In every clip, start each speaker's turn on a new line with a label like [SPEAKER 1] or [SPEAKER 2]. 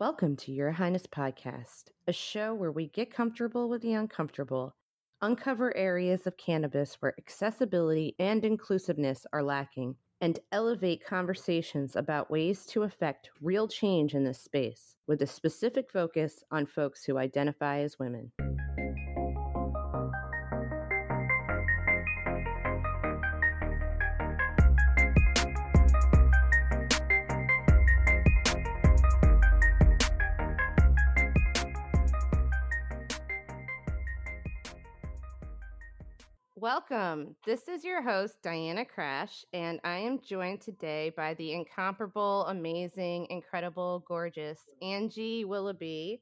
[SPEAKER 1] Welcome to Your Highness Podcast, a show where we get comfortable with the uncomfortable, uncover areas of cannabis where accessibility and inclusiveness are lacking, and elevate conversations about ways to affect real change in this space, with a specific focus on folks who identify as women. Welcome. This is your host, Diana Crash, and I am joined today by the incomparable, amazing, incredible, gorgeous Angie Willoughby,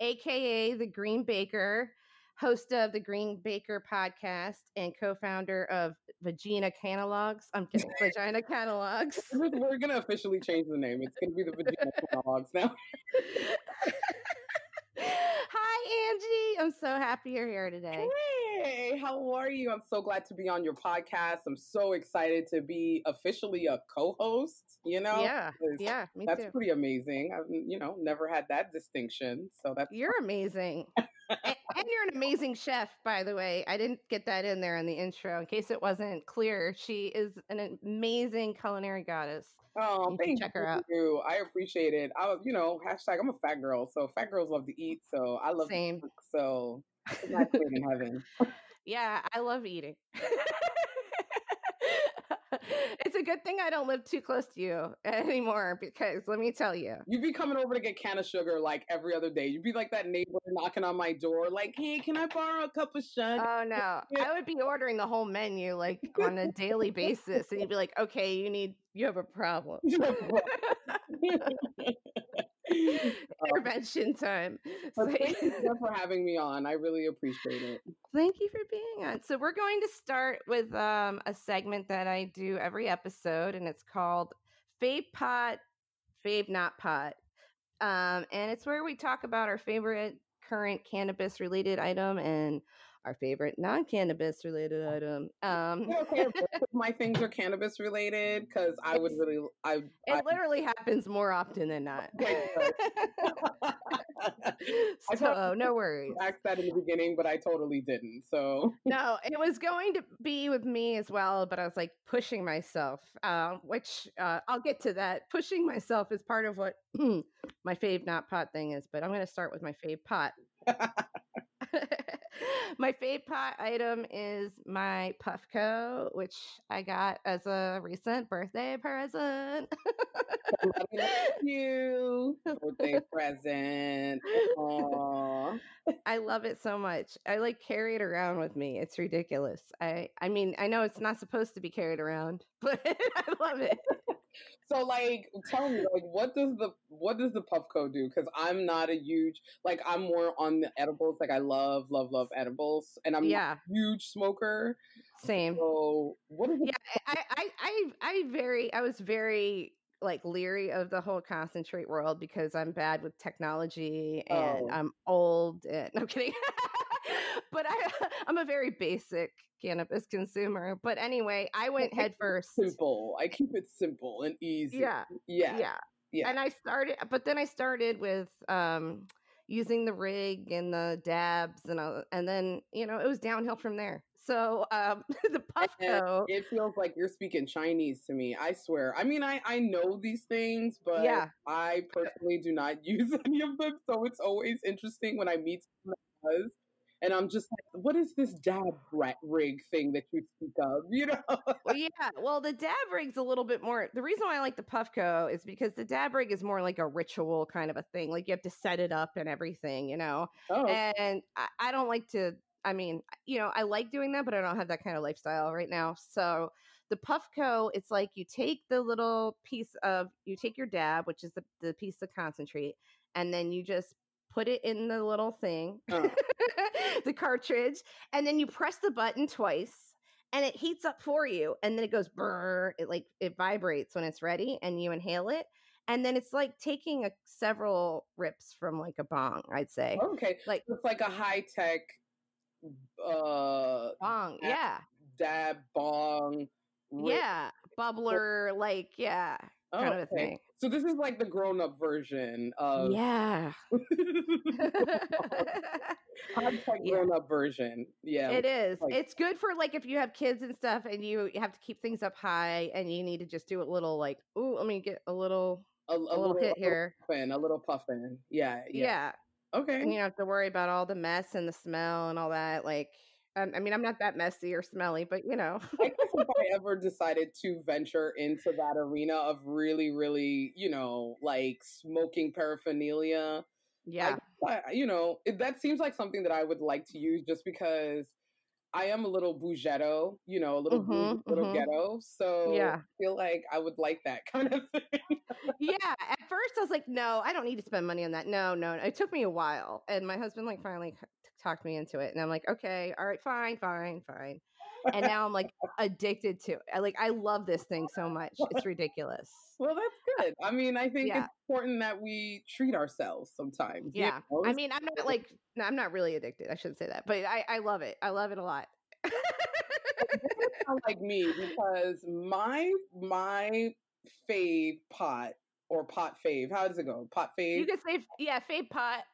[SPEAKER 1] aka the Green Baker, host of the Green Baker podcast and co-founder of Vagina Catalogs. I'm kidding, Vagina Catalogs.
[SPEAKER 2] We're gonna officially change the name. It's gonna be the Vagina Catalogs now.
[SPEAKER 1] Hi, Angie. I'm so happy you're here today.
[SPEAKER 2] Hey, how are you? I'm so glad to be on your podcast. I'm so excited to be officially a co-host. You know,
[SPEAKER 1] yeah, yeah, me
[SPEAKER 2] that's
[SPEAKER 1] too.
[SPEAKER 2] pretty amazing. I've you know never had that distinction, so that's
[SPEAKER 1] you're amazing. And, and, you're an amazing chef, by the way. I didn't get that in there in the intro in case it wasn't clear. She is an amazing culinary goddess.
[SPEAKER 2] Oh, thank check her out. You. I appreciate it. I, you know, hashtag I'm a fat girl, so fat girls love to eat. So I love
[SPEAKER 1] same.
[SPEAKER 2] Cook, so it's not in heaven.
[SPEAKER 1] Yeah, I love eating. it's a good thing I don't live too close to you anymore because let me tell you.
[SPEAKER 2] You'd be coming over to get can of sugar like every other day. You'd be like that neighbor knocking on my door, like, hey, can I borrow a cup of shun?
[SPEAKER 1] Oh no. I would be ordering the whole menu like on a daily basis. And you'd be like, okay, you need you have a problem. Intervention time.
[SPEAKER 2] So, thank you for having me on. I really appreciate it.
[SPEAKER 1] Thank you for being on. So we're going to start with um, a segment that I do every episode, and it's called Fave Pot, Fave Not Pot. Um, and it's where we talk about our favorite current cannabis related item and our favorite non-cannabis related item. Um,
[SPEAKER 2] okay, my things are cannabis related because I would really, I.
[SPEAKER 1] It
[SPEAKER 2] I,
[SPEAKER 1] literally happens more often than not. so no worries.
[SPEAKER 2] I asked that in the beginning, but I totally didn't. So
[SPEAKER 1] no, it was going to be with me as well, but I was like pushing myself, uh, which uh, I'll get to that. Pushing myself is part of what my fave not pot thing is, but I'm going to start with my fave pot. my fave pot item is my Puffco, which I got as a recent birthday present.
[SPEAKER 2] you birthday present. Aww.
[SPEAKER 1] I love it so much. I like carry it around with me. It's ridiculous. I I mean, I know it's not supposed to be carried around, but I love it.
[SPEAKER 2] So like tell me like what does the what does the Puffco do? Because I'm not a huge like I'm more on the edibles. Like I love, love, love edibles. And I'm yeah. huge smoker.
[SPEAKER 1] Same.
[SPEAKER 2] So what is
[SPEAKER 1] Yeah, I, I I I very I was very like leery of the whole concentrate world because I'm bad with technology and oh. I'm old and no I'm kidding. But I I'm a very basic cannabis consumer. But anyway, I went head first.
[SPEAKER 2] Simple. I keep it simple and easy.
[SPEAKER 1] Yeah.
[SPEAKER 2] Yeah.
[SPEAKER 1] Yeah. Yeah. And I started but then I started with um using the rig and the dabs and uh, and then you know it was downhill from there. So um, the Puffco,
[SPEAKER 2] it feels like you're speaking Chinese to me. I swear. I mean, I I know these things, but
[SPEAKER 1] yeah.
[SPEAKER 2] I personally do not use any of them. So it's always interesting when I meet someone that does. And I'm just like, what is this dab rig thing that you speak of? You know?
[SPEAKER 1] well, yeah. Well, the dab rig's a little bit more. The reason why I like the Puffco is because the dab rig is more like a ritual kind of a thing. Like you have to set it up and everything, you know?
[SPEAKER 2] Oh.
[SPEAKER 1] And I, I don't like to, I mean, you know, I like doing that, but I don't have that kind of lifestyle right now. So the Puffco, it's like you take the little piece of, you take your dab, which is the, the piece of concentrate, and then you just put it in the little thing, oh. the cartridge, and then you press the button twice and it heats up for you. And then it goes brr, it like it vibrates when it's ready and you inhale it. And then it's like taking a several rips from like a bong, I'd say.
[SPEAKER 2] Okay.
[SPEAKER 1] Like
[SPEAKER 2] it's like a high tech uh
[SPEAKER 1] bong, yeah.
[SPEAKER 2] Dab bong.
[SPEAKER 1] Rip. Yeah. Bubbler, like, yeah oh, kind of a thing.
[SPEAKER 2] So this is like the grown-up version of
[SPEAKER 1] yeah.
[SPEAKER 2] Hashtag yeah. grown-up version. Yeah,
[SPEAKER 1] it is. Like, it's good for like if you have kids and stuff, and you have to keep things up high, and you need to just do a little like, oh, let me get a little a, a, a little, little, hit a here,
[SPEAKER 2] puffin, a little puffin. Yeah, yeah.
[SPEAKER 1] Yeah.
[SPEAKER 2] Okay.
[SPEAKER 1] And you don't have to worry about all the mess and the smell and all that. Like, um, I mean, I'm not that messy or smelly, but you know.
[SPEAKER 2] I guess if I ever decided to venture into that arena of really, really, you know, like smoking paraphernalia,
[SPEAKER 1] yeah,
[SPEAKER 2] I, I, you know, it, that seems like something that I would like to use just because I am a little bougetto, you know, a little mm-hmm, little mm-hmm. ghetto. So yeah. I feel like I would like that kind of thing.
[SPEAKER 1] yeah. At first I was like, no, I don't need to spend money on that. No, no. It took me a while. And my husband like finally talked me into it. And I'm like, okay, all right, fine, fine, fine. And now I'm like addicted to it. I like I love this thing so much. It's ridiculous.
[SPEAKER 2] Well, that's good. I mean, I think yeah. it's important that we treat ourselves sometimes.
[SPEAKER 1] Yeah. You know? I mean, I'm not like no, I'm not really addicted. I shouldn't say that, but I, I love it. I love it a lot.
[SPEAKER 2] like me because my my fave pot or pot fave. How does it go? Pot fave.
[SPEAKER 1] You can say yeah, fave pot.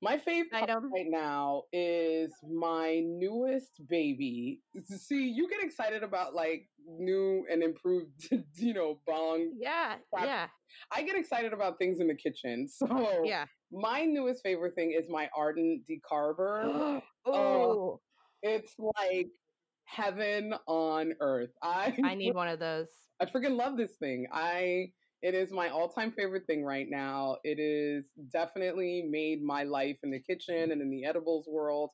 [SPEAKER 2] My favorite item right now is my newest baby. See, you get excited about like new and improved, you know, bong.
[SPEAKER 1] Yeah, yeah.
[SPEAKER 2] I get excited about things in the kitchen. So
[SPEAKER 1] yeah,
[SPEAKER 2] my newest favorite thing is my Ardent decarber.
[SPEAKER 1] oh, uh,
[SPEAKER 2] it's like heaven on earth. I
[SPEAKER 1] I need one of those.
[SPEAKER 2] I freaking love this thing. I it is my all-time favorite thing right now. It is definitely made my life in the kitchen and in the edibles world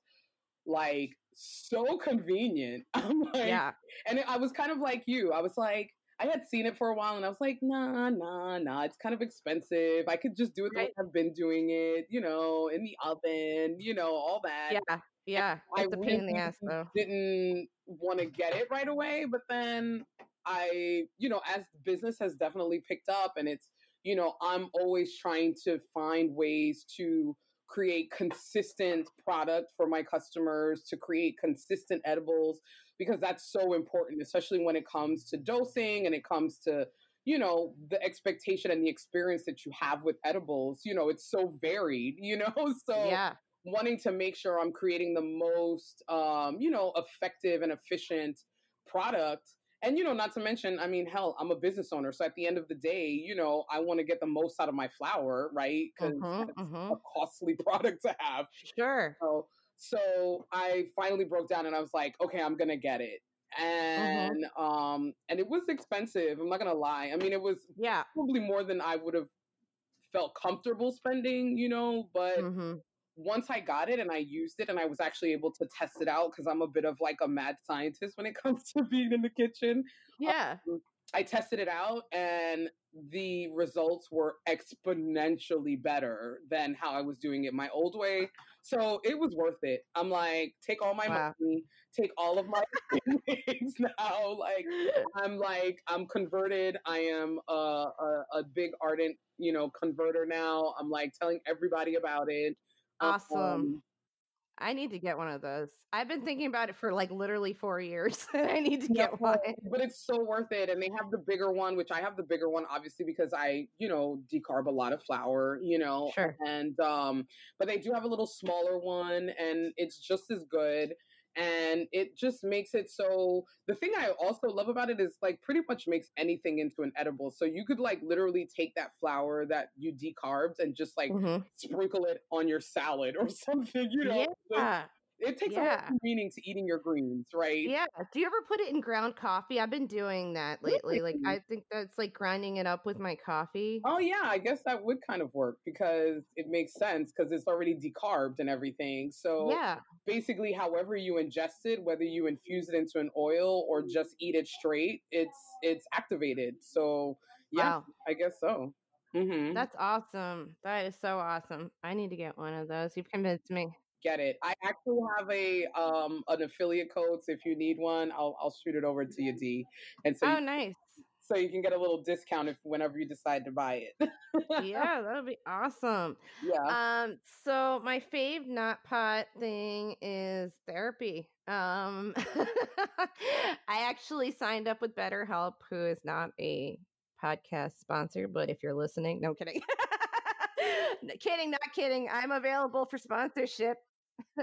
[SPEAKER 2] like so convenient. I'm like,
[SPEAKER 1] yeah.
[SPEAKER 2] And I was kind of like you. I was like, I had seen it for a while and I was like, nah, nah, nah, it's kind of expensive. I could just do it the right. way I've been doing it, you know, in the oven, you know, all that.
[SPEAKER 1] Yeah. Yeah.
[SPEAKER 2] It's I a pain really in the ass though. Didn't want to get it right away, but then I, you know, as business has definitely picked up and it's, you know, I'm always trying to find ways to create consistent product for my customers, to create consistent edibles, because that's so important, especially when it comes to dosing and it comes to, you know, the expectation and the experience that you have with edibles. You know, it's so varied, you know? So
[SPEAKER 1] yeah.
[SPEAKER 2] wanting to make sure I'm creating the most, um, you know, effective and efficient product and you know not to mention i mean hell i'm a business owner so at the end of the day you know i want to get the most out of my flower right because mm-hmm, it's mm-hmm. a costly product to have
[SPEAKER 1] sure
[SPEAKER 2] so, so i finally broke down and i was like okay i'm gonna get it mm-hmm. and mm-hmm. um and it was expensive i'm not gonna lie i mean it was
[SPEAKER 1] yeah
[SPEAKER 2] probably more than i would have felt comfortable spending you know but mm-hmm once I got it and I used it and I was actually able to test it out because I'm a bit of like a mad scientist when it comes to being in the kitchen.
[SPEAKER 1] Yeah. Um,
[SPEAKER 2] I tested it out and the results were exponentially better than how I was doing it my old way. So it was worth it. I'm like, take all my wow. money, take all of my things now. Like, I'm like, I'm converted. I am a, a, a big ardent, you know, converter now. I'm like telling everybody about it.
[SPEAKER 1] Awesome. Um, I need to get one of those. I've been thinking about it for like literally four years. I need to get one.
[SPEAKER 2] But it's so worth it. And they have the bigger one, which I have the bigger one, obviously, because I, you know, decarb a lot of flour, you know.
[SPEAKER 1] Sure.
[SPEAKER 2] And um, but they do have a little smaller one and it's just as good and it just makes it so the thing i also love about it is like pretty much makes anything into an edible so you could like literally take that flour that you decarbed and just like mm-hmm. sprinkle it on your salad or something you know
[SPEAKER 1] yeah.
[SPEAKER 2] It takes yeah. a lot meaning to eating your greens, right?
[SPEAKER 1] Yeah. Do you ever put it in ground coffee? I've been doing that lately. Like I think that's like grinding it up with my coffee.
[SPEAKER 2] Oh yeah, I guess that would kind of work because it makes sense because it's already decarbed and everything. So
[SPEAKER 1] yeah,
[SPEAKER 2] basically, however you ingest it, whether you infuse it into an oil or just eat it straight, it's it's activated. So yeah, wow. I guess so.
[SPEAKER 1] Mm-hmm. That's awesome. That is so awesome. I need to get one of those. You've convinced me
[SPEAKER 2] get it. I actually have a um an affiliate code, so if you need one, I'll I'll shoot it over to you, D.
[SPEAKER 1] And so oh, you, nice.
[SPEAKER 2] So you can get a little discount if whenever you decide to buy it.
[SPEAKER 1] yeah, that would be awesome.
[SPEAKER 2] Yeah.
[SPEAKER 1] Um. So my fave not pot thing is therapy. Um. I actually signed up with BetterHelp, who is not a podcast sponsor, but if you're listening, no kidding. kidding, not kidding. I'm available for sponsorship.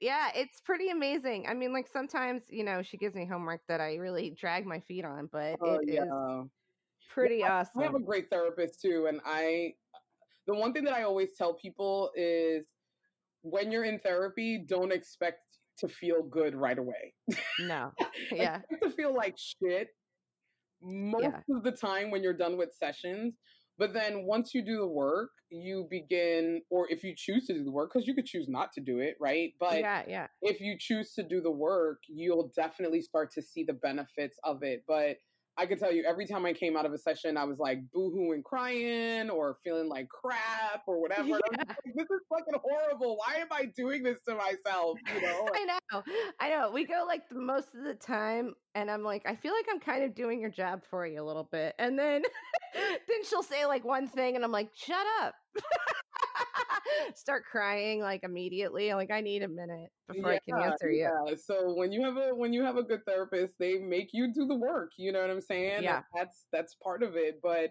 [SPEAKER 1] yeah, it's pretty amazing. I mean, like sometimes, you know, she gives me homework that I really drag my feet on, but oh, it yeah. is pretty yeah, awesome.
[SPEAKER 2] I have a great therapist too, and I the one thing that I always tell people is when you're in therapy, don't expect to feel good right away.
[SPEAKER 1] No. Yeah.
[SPEAKER 2] to feel like shit most yeah. of the time when you're done with sessions. But then once you do the work, you begin, or if you choose to do the work, because you could choose not to do it, right? But
[SPEAKER 1] yeah, yeah.
[SPEAKER 2] if you choose to do the work, you'll definitely start to see the benefits of it. But I could tell you every time I came out of a session, I was like boohooing, crying, or feeling like crap, or whatever. Yeah. Like, this is fucking horrible. Why am I doing this to myself? You know?
[SPEAKER 1] I know, I know. We go like most of the time, and I'm like, I feel like I'm kind of doing your job for you a little bit, and then, then she'll say like one thing, and I'm like, shut up. start crying like immediately. like, I need a minute before yeah, I can answer you.
[SPEAKER 2] Yeah. So when you have a when you have a good therapist, they make you do the work. You know what I'm saying?
[SPEAKER 1] Yeah.
[SPEAKER 2] That's that's part of it. But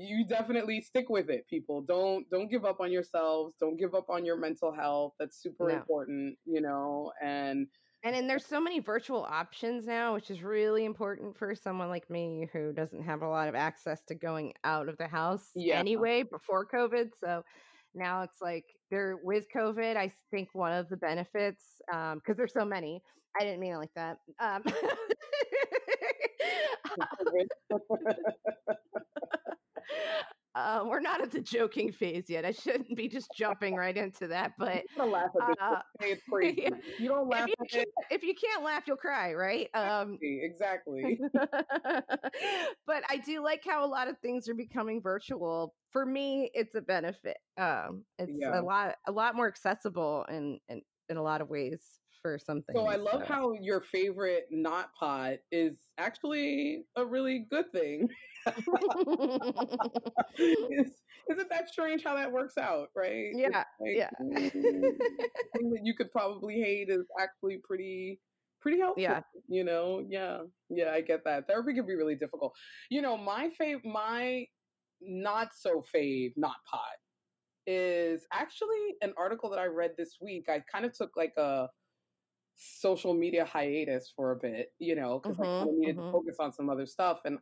[SPEAKER 2] you definitely stick with it people don't don't give up on yourselves don't give up on your mental health that's super no. important you know and
[SPEAKER 1] and then there's so many virtual options now, which is really important for someone like me who doesn't have a lot of access to going out of the house yeah. anyway before COVID. So now it's like they're with COVID. I think one of the benefits, because um, there's so many, I didn't mean it like that. Um, Uh, we're not at the joking phase yet. I shouldn't be just jumping right into that, but
[SPEAKER 2] laugh uh. Yeah. You don't laugh
[SPEAKER 1] if you, if you, can't laugh, you'll cry, right?
[SPEAKER 2] Um, exactly.
[SPEAKER 1] but I do like how a lot of things are becoming virtual. For me, it's a benefit. Um, it's yeah. a lot, a lot more accessible in, in in a lot of ways for something.
[SPEAKER 2] So I love so. how your favorite not pot is actually a really good thing. is, not that strange how that works out, right?
[SPEAKER 1] Yeah, like, yeah.
[SPEAKER 2] thing that you could probably hate is actually pretty pretty helpful.
[SPEAKER 1] Yeah.
[SPEAKER 2] You know, yeah. Yeah, I get that. Therapy can be really difficult. You know, my fave my not so fave not pot is actually an article that I read this week. I kind of took like a social media hiatus for a bit, you know, because mm-hmm, I needed mm-hmm. to focus on some other stuff. And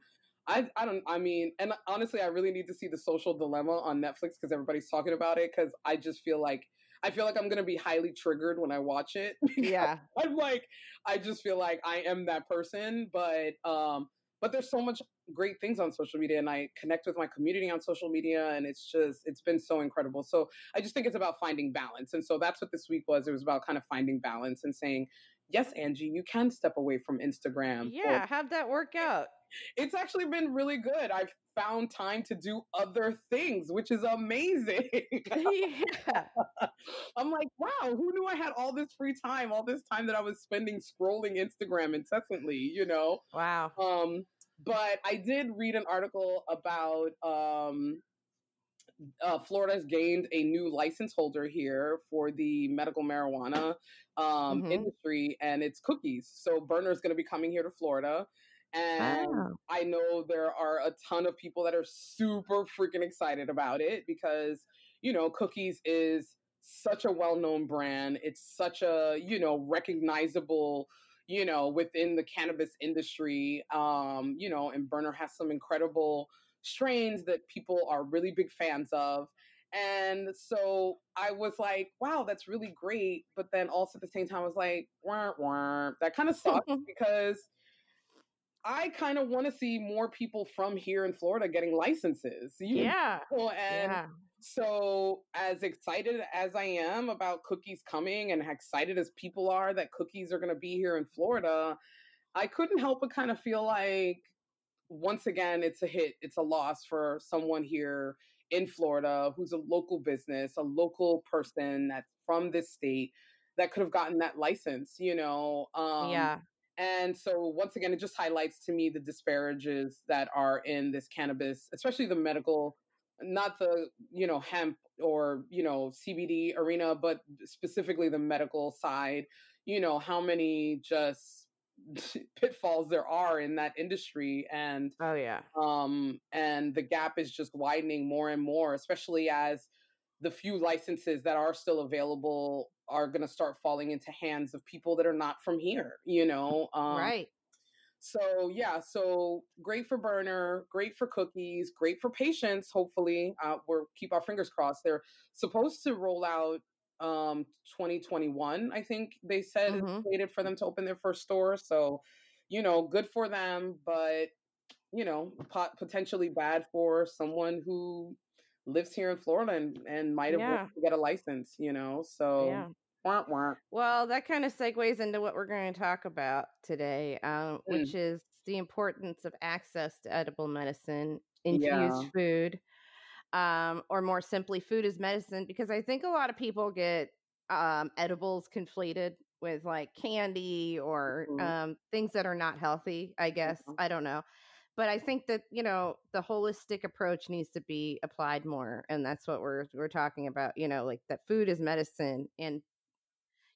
[SPEAKER 2] I I don't I mean, and honestly, I really need to see the social dilemma on Netflix because everybody's talking about it. Because I just feel like I feel like I'm gonna be highly triggered when I watch it.
[SPEAKER 1] Yeah,
[SPEAKER 2] I'm like I just feel like I am that person. But um, but there's so much great things on social media, and I connect with my community on social media, and it's just it's been so incredible. So I just think it's about finding balance, and so that's what this week was. It was about kind of finding balance and saying. Yes, Angie, you can step away from Instagram.
[SPEAKER 1] Yeah, or, have that work out
[SPEAKER 2] it's actually been really good. I've found time to do other things, which is amazing.
[SPEAKER 1] yeah.
[SPEAKER 2] I'm like, wow, who knew I had all this free time, all this time that I was spending scrolling Instagram incessantly, you know?
[SPEAKER 1] Wow.
[SPEAKER 2] Um, but I did read an article about um, uh, Florida's gained a new license holder here for the medical marijuana um, mm-hmm. industry, and it's cookies. So Berner is going to be coming here to Florida. And wow. I know there are a ton of people that are super freaking excited about it because, you know, Cookies is such a well known brand. It's such a, you know, recognizable, you know, within the cannabis industry. Um, you know, and Berner has some incredible strains that people are really big fans of. And so I was like, wow, that's really great. But then also at the same time, I was like, wah, wah. that kind of sucks because I kind of want to see more people from here in Florida getting licenses.
[SPEAKER 1] You yeah.
[SPEAKER 2] Know? And yeah. so, as excited as I am about cookies coming and excited as people are that cookies are going to be here in Florida, I couldn't help but kind of feel like once again, it's a hit, it's a loss for someone here in Florida who's a local business, a local person that's from this state that could have gotten that license, you know.
[SPEAKER 1] Um, yeah.
[SPEAKER 2] And so, once again, it just highlights to me the disparages that are in this cannabis, especially the medical, not the, you know, hemp or, you know, CBD arena, but specifically the medical side. You know, how many just pitfalls there are in that industry and
[SPEAKER 1] oh yeah.
[SPEAKER 2] um and the gap is just widening more and more especially as the few licenses that are still available are going to start falling into hands of people that are not from here you know
[SPEAKER 1] um, right.
[SPEAKER 2] so yeah so great for Berner great for cookies great for patients hopefully uh, we're keep our fingers crossed they're supposed to roll out um 2021 i think they said mm-hmm. waited for them to open their first store so you know good for them but you know pot- potentially bad for someone who lives here in florida and, and might have yeah. to get a license you know so yeah. Wah, wah.
[SPEAKER 1] Well, that kind of segues into what we're going to talk about today, um, mm. which is the importance of access to edible medicine, infused yeah. food, um, or more simply, food is medicine, because I think a lot of people get um, edibles conflated with like candy or mm-hmm. um, things that are not healthy, I guess. Mm-hmm. I don't know. But I think that, you know, the holistic approach needs to be applied more. And that's what we're we're talking about, you know, like that food is medicine and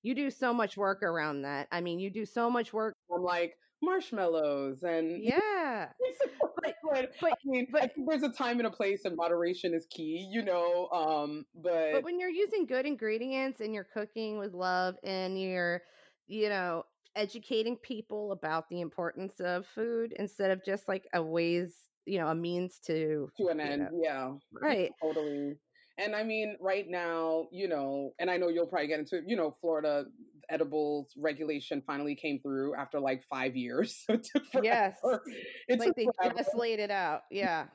[SPEAKER 1] you do so much work around that. I mean, you do so much work.
[SPEAKER 2] I'm like, marshmallows and
[SPEAKER 1] yeah
[SPEAKER 2] but, but, but, I mean, but I think there's a time and a place and moderation is key you know um but
[SPEAKER 1] but when you're using good ingredients and you're cooking with love and you're you know educating people about the importance of food instead of just like a ways you know a means to
[SPEAKER 2] to an end
[SPEAKER 1] know.
[SPEAKER 2] yeah
[SPEAKER 1] right
[SPEAKER 2] totally and I mean, right now, you know, and I know you'll probably get into, you know, Florida edibles regulation finally came through after like five years. So it took
[SPEAKER 1] forever. Yes. It like they forever. just laid it out. Yeah.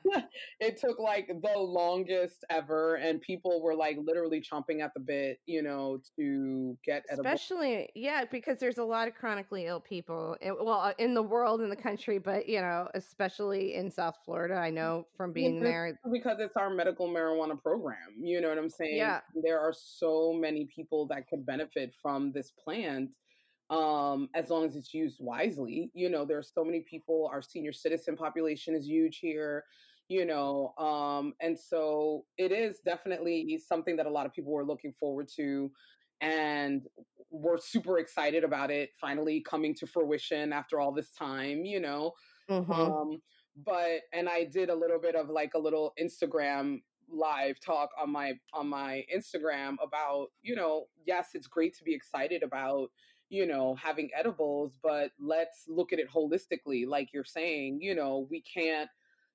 [SPEAKER 2] it took like the longest ever. And people were like literally chomping at the bit, you know, to get
[SPEAKER 1] Especially, yeah, because there's a lot of chronically ill people, in, well, uh, in the world, in the country, but, you know, especially in South Florida. I know from being there.
[SPEAKER 2] Because it's our medical marijuana program. You know what I'm saying?
[SPEAKER 1] Yeah.
[SPEAKER 2] There are so many people that could benefit from this plant um as long as it's used wisely you know there are so many people our senior citizen population is huge here you know um and so it is definitely something that a lot of people were looking forward to and we're super excited about it finally coming to fruition after all this time you know mm-hmm. um but and i did a little bit of like a little instagram live talk on my on my Instagram about, you know, yes, it's great to be excited about, you know, having edibles, but let's look at it holistically like you're saying, you know, we can't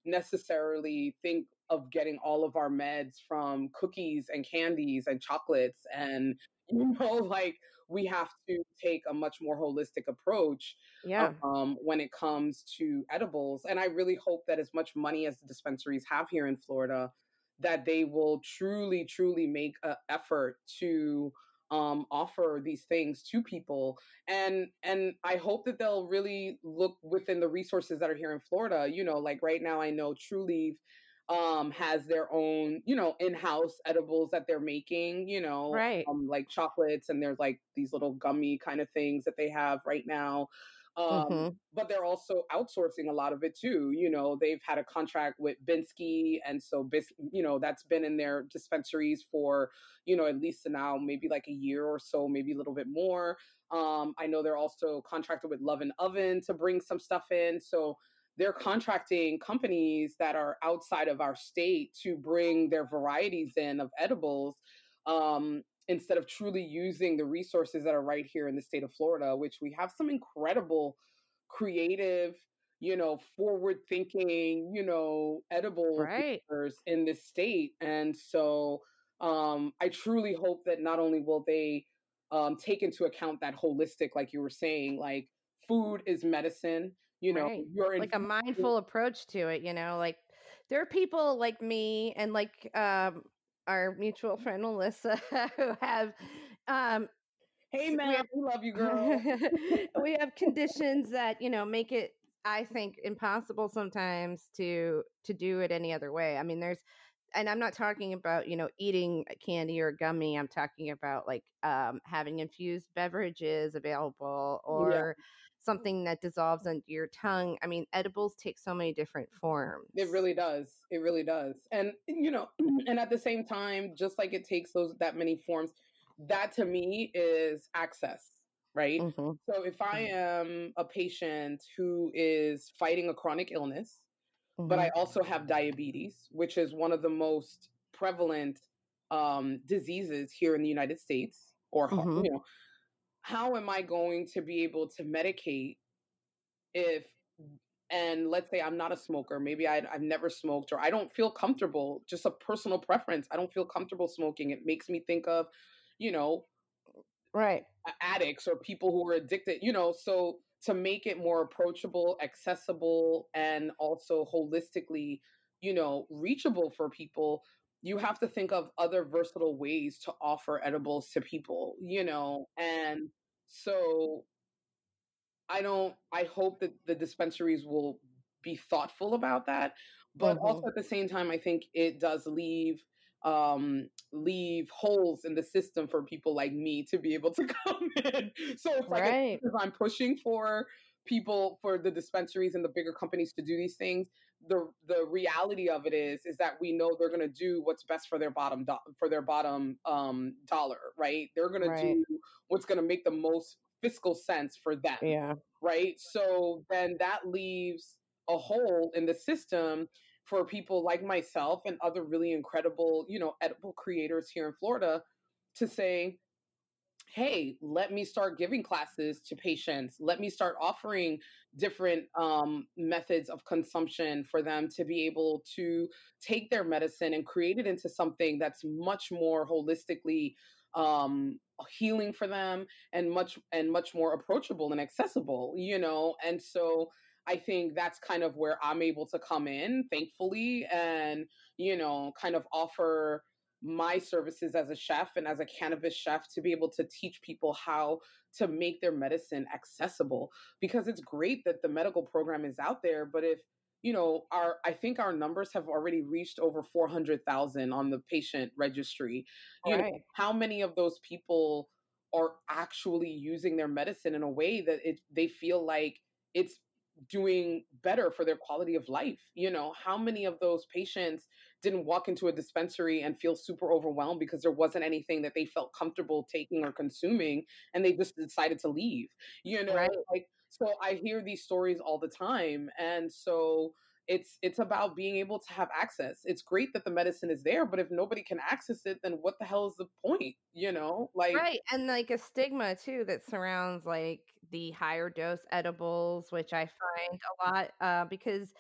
[SPEAKER 2] necessarily think of getting all of our meds from cookies and candies and chocolates and you know like we have to take a much more holistic approach
[SPEAKER 1] yeah.
[SPEAKER 2] um, when it comes to edibles and i really hope that as much money as the dispensaries have here in florida that they will truly, truly make an effort to um, offer these things to people and and i hope that they'll really look within the resources that are here in florida you know like right now i know Trulieve um has their own you know in-house edibles that they're making you know
[SPEAKER 1] right.
[SPEAKER 2] um, like chocolates and there's like these little gummy kind of things that they have right now um, mm-hmm. But they're also outsourcing a lot of it too. You know, they've had a contract with Binske, and so you know that's been in their dispensaries for you know at least now maybe like a year or so, maybe a little bit more. Um, I know they're also contracted with Love and Oven to bring some stuff in. So they're contracting companies that are outside of our state to bring their varieties in of edibles um, instead of truly using the resources that are right here in the state of Florida, which we have some incredible creative, you know, forward thinking, you know, edible
[SPEAKER 1] right.
[SPEAKER 2] in this state. And so um, I truly hope that not only will they um, take into account that holistic, like you were saying, like food is medicine, you know, right.
[SPEAKER 1] you're like a mindful approach to it, you know, like there are people like me and like um our mutual friend Melissa who have um
[SPEAKER 2] Hey man, we, have, we love you girl.
[SPEAKER 1] we have conditions that, you know, make it I think impossible sometimes to to do it any other way. I mean, there's and I'm not talking about, you know, eating candy or gummy. I'm talking about like um having infused beverages available or yeah something that dissolves under your tongue. I mean, edibles take so many different forms.
[SPEAKER 2] It really does. It really does. And you know, and at the same time, just like it takes those that many forms, that to me is access. right? Mm-hmm. So if I mm-hmm. am a patient who is fighting a chronic illness, mm-hmm. but I mm-hmm. also have diabetes, which is one of the most prevalent um, diseases here in the United States, or mm-hmm. you know, how am I going to be able to medicate if and let's say I'm not a smoker, maybe I, have never smoked or I don't feel comfortable, just a personal preference. I don't feel comfortable smoking. It makes me think of, you know,
[SPEAKER 1] right
[SPEAKER 2] addicts or people who are addicted, you know, so to make it more approachable, accessible, and also holistically, you know, reachable for people, you have to think of other versatile ways to offer edibles to people, you know, and so I don't, I hope that the dispensaries will be thoughtful about that. But mm-hmm. also at the same time, I think it does leave um leave holes in the system for people like me to be able to come in so it's like right. i'm pushing for people for the dispensaries and the bigger companies to do these things the the reality of it is is that we know they're going to do what's best for their bottom do- for their bottom um dollar right? They're going right. to do what's going to make the most fiscal sense for them
[SPEAKER 1] yeah.
[SPEAKER 2] right? So then that leaves a hole in the system for people like myself and other really incredible you know edible creators here in florida to say hey, let me start giving classes to patients. Let me start offering different um, methods of consumption for them to be able to take their medicine and create it into something that's much more holistically um, healing for them and much and much more approachable and accessible. You know, and so. I think that's kind of where I'm able to come in, thankfully, and, you know, kind of offer my services as a chef and as a cannabis chef to be able to teach people how to make their medicine accessible because it's great that the medical program is out there but if you know our i think our numbers have already reached over 400,000 on the patient registry you right. know how many of those people are actually using their medicine in a way that it they feel like it's doing better for their quality of life you know how many of those patients didn't walk into a dispensary and feel super overwhelmed because there wasn't anything that they felt comfortable taking or consuming and they just decided to leave you know right. like so i hear these stories all the time and so it's it's about being able to have access it's great that the medicine is there but if nobody can access it then what the hell is the point you know like
[SPEAKER 1] right and like a stigma too that surrounds like the higher dose edibles which i find a lot uh, because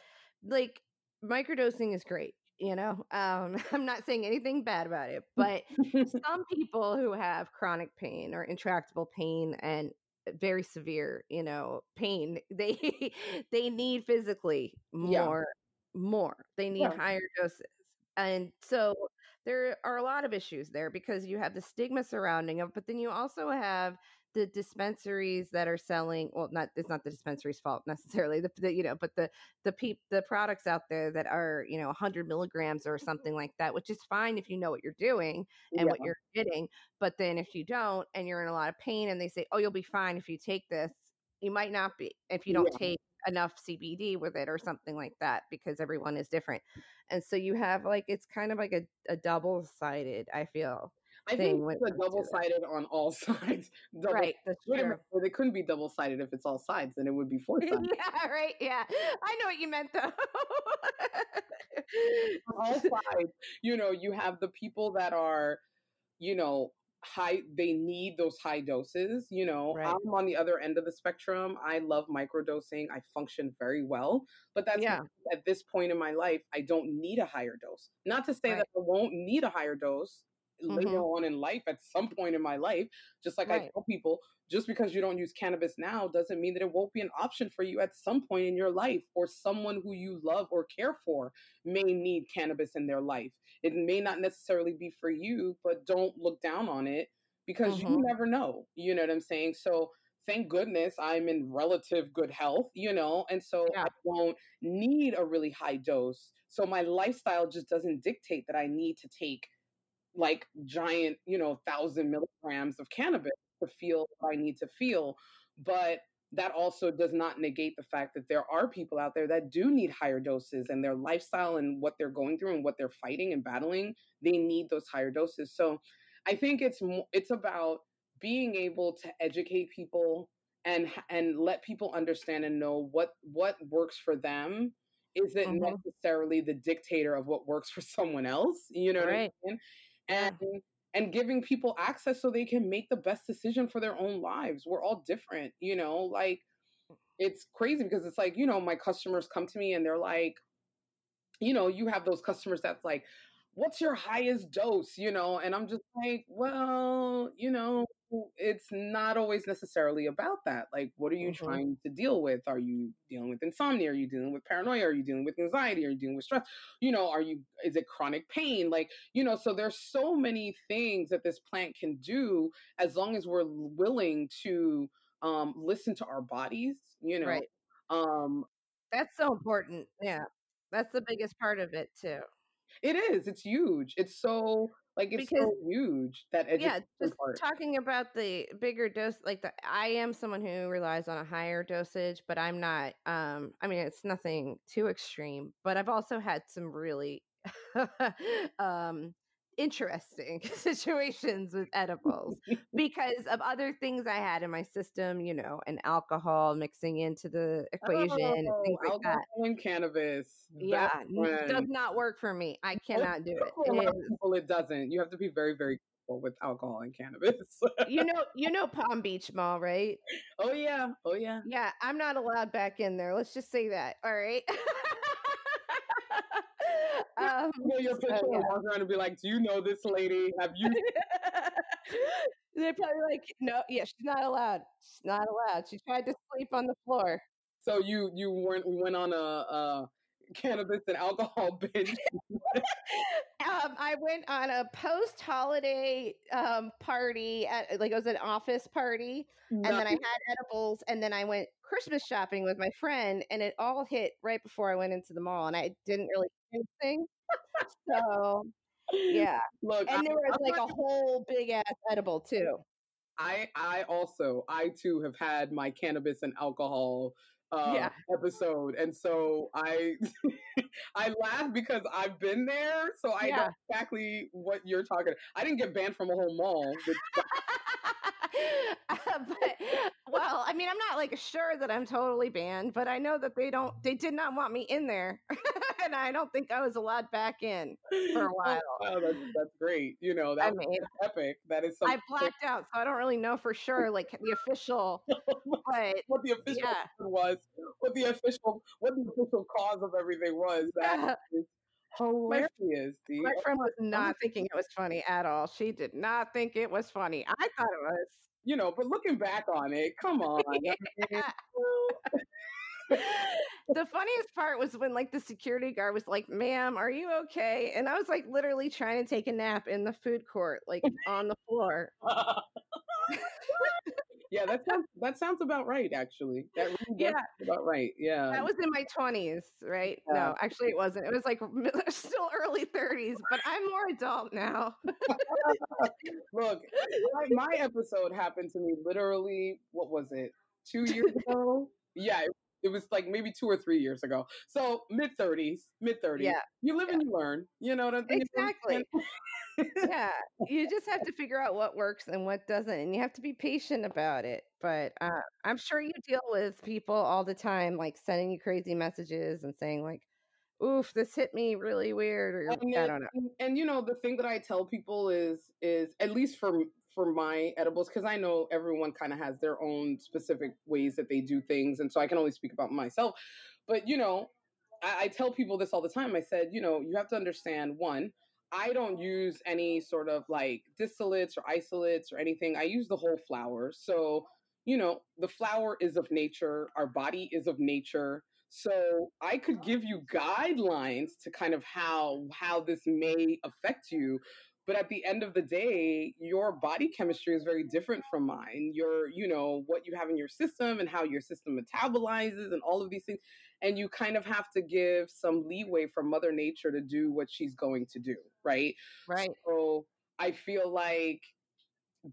[SPEAKER 1] like microdosing is great you know um, i'm not saying anything bad about it but some people who have chronic pain or intractable pain and very severe you know pain they they need physically more yeah. more they need yeah. higher doses and so there are a lot of issues there because you have the stigma surrounding it but then you also have the dispensaries that are selling well not it's not the dispensary's fault necessarily the, the you know but the the peep the products out there that are you know 100 milligrams or mm-hmm. something like that which is fine if you know what you're doing and yeah. what you're getting but then if you don't and you're in a lot of pain and they say oh you'll be fine if you take this you might not be if you don't yeah. take enough CBD with it or something like that because everyone is different. And so you have like it's kind of like a, a double sided, I feel,
[SPEAKER 2] I think it's double sided on all sides. Double,
[SPEAKER 1] right. That's true.
[SPEAKER 2] Well, they couldn't be double sided if it's all sides, then it would be four sided.
[SPEAKER 1] yeah, right. Yeah. I know what you meant though.
[SPEAKER 2] all sides. You know, you have the people that are, you know, high they need those high doses you know right. i'm on the other end of the spectrum i love microdosing i function very well but that's yeah. at this point in my life i don't need a higher dose not to say right. that i won't need a higher dose mm-hmm. later on in life at some point in my life. Just like right. I tell people, just because you don't use cannabis now doesn't mean that it won't be an option for you at some point in your life, or someone who you love or care for may need cannabis in their life. It may not necessarily be for you, but don't look down on it because mm-hmm. you never know. You know what I'm saying? So thank goodness I'm in relative good health, you know, and so yeah. I won't need a really high dose. So my lifestyle just doesn't dictate that I need to take like giant, you know, thousand milligrams of cannabis to feel what I need to feel. But that also does not negate the fact that there are people out there that do need higher doses and their lifestyle and what they're going through and what they're fighting and battling, they need those higher doses. So I think it's it's about being able to educate people and and let people understand and know what what works for them isn't mm-hmm. necessarily the dictator of what works for someone else. You know right. I mean? And yeah. and giving people access so they can make the best decision for their own lives. We're all different, you know, like mm. it's crazy because it's like, you know, my customers come to me and they're like, you know, you have those customers that's like, what's your highest dose, you know? And I'm just like, well, you know, it's not always necessarily about that. Like, what are you mm-hmm. trying to deal with? Are you dealing with insomnia? Are you dealing with paranoia? Are you dealing with anxiety? Are you dealing with stress? You know, are you, is it chronic pain? Like, you know, so there's so many things that this plant can do as long as we're willing to um, listen to our bodies, you know.
[SPEAKER 1] Right. Um, That's so important. Yeah. That's the biggest part of it, too.
[SPEAKER 2] It is. It's huge. It's so like it's because, so huge that
[SPEAKER 1] yeah. Just part. talking about the bigger dose, like the I am someone who relies on a higher dosage, but I'm not. Um, I mean, it's nothing too extreme, but I've also had some really um interesting situations with edibles because of other things I had in my system, you know, and alcohol mixing into the oh, equation oh, and things like
[SPEAKER 2] alcohol
[SPEAKER 1] that.
[SPEAKER 2] and cannabis.
[SPEAKER 1] Yeah, does not work for me. I cannot do it.
[SPEAKER 2] Lot of people, it doesn't. You have to be very, very careful with alcohol and cannabis.
[SPEAKER 1] you know, you know Palm Beach Mall, right?
[SPEAKER 2] Oh yeah, oh yeah.
[SPEAKER 1] Yeah, I'm not allowed back in there. Let's just say that. All right.
[SPEAKER 2] Know, your picture so, yeah. walk around and be like, "Do you know this lady? Have you?"
[SPEAKER 1] They're probably like, "No, yeah, she's not allowed. She's not allowed. She tried to sleep on the floor."
[SPEAKER 2] So you you weren't we went on a, a cannabis and alcohol binge.
[SPEAKER 1] um, I went on a post holiday um, party at like it was an office party, and then I had edibles, and then I went Christmas shopping with my friend, and it all hit right before I went into the mall, and I didn't really do anything. So yeah, look, and there was like a whole big ass edible too.
[SPEAKER 2] I I also I too have had my cannabis and alcohol uh, yeah. episode, and so I I laugh because I've been there, so I yeah. know exactly what you're talking. I didn't get banned from a whole mall.
[SPEAKER 1] uh, but well, I mean, I'm not like sure that I'm totally banned, but I know that they don't. They did not want me in there, and I don't think I was allowed back in for a while.
[SPEAKER 2] Oh, that's, that's great. You know, that's I mean, epic. That is.
[SPEAKER 1] So I blacked out, so I don't really know for sure, like the official. but
[SPEAKER 2] what the official yeah. was, what the official, what the official cause of everything was. That is hilarious.
[SPEAKER 1] My, my friend was not thinking it was funny at all. She did not think it was funny. I thought it was.
[SPEAKER 2] You know, but looking back on it, come on.
[SPEAKER 1] the funniest part was when like the security guard was like, "Ma'am, are you okay?" And I was like literally trying to take a nap in the food court, like on the floor.
[SPEAKER 2] yeah, that sounds that sounds about right. Actually, that really yeah, about right. Yeah,
[SPEAKER 1] that was in my twenties, right? Yeah. No, actually, it wasn't. It was like still early thirties, but I'm more adult now.
[SPEAKER 2] Look, my, my, episode happened to me literally. What was it? Two years ago. Yeah, it, it was like maybe two or three years ago. So mid thirties, mid thirties. Yeah, you live
[SPEAKER 1] yeah.
[SPEAKER 2] and you learn. You know what I mean?
[SPEAKER 1] Exactly yeah, you just have to figure out what works and what doesn't, and you have to be patient about it. But uh, I'm sure you deal with people all the time, like sending you crazy messages and saying like, "Oof, this hit me really weird," or and, I don't know.
[SPEAKER 2] And, and you know, the thing that I tell people is is at least for for my edibles because I know everyone kind of has their own specific ways that they do things, and so I can only speak about myself. But you know, I, I tell people this all the time. I said, you know, you have to understand one I don't use any sort of like distillates or isolates or anything. I use the whole flower. So, you know, the flower is of nature, our body is of nature. So I could give you guidelines to kind of how how this may affect you, but at the end of the day your body chemistry is very different from mine. Your you know what you have in your system and how your system metabolizes and all of these things and you kind of have to give some leeway for mother nature to do what she's going to do right?
[SPEAKER 1] Right.
[SPEAKER 2] So i feel like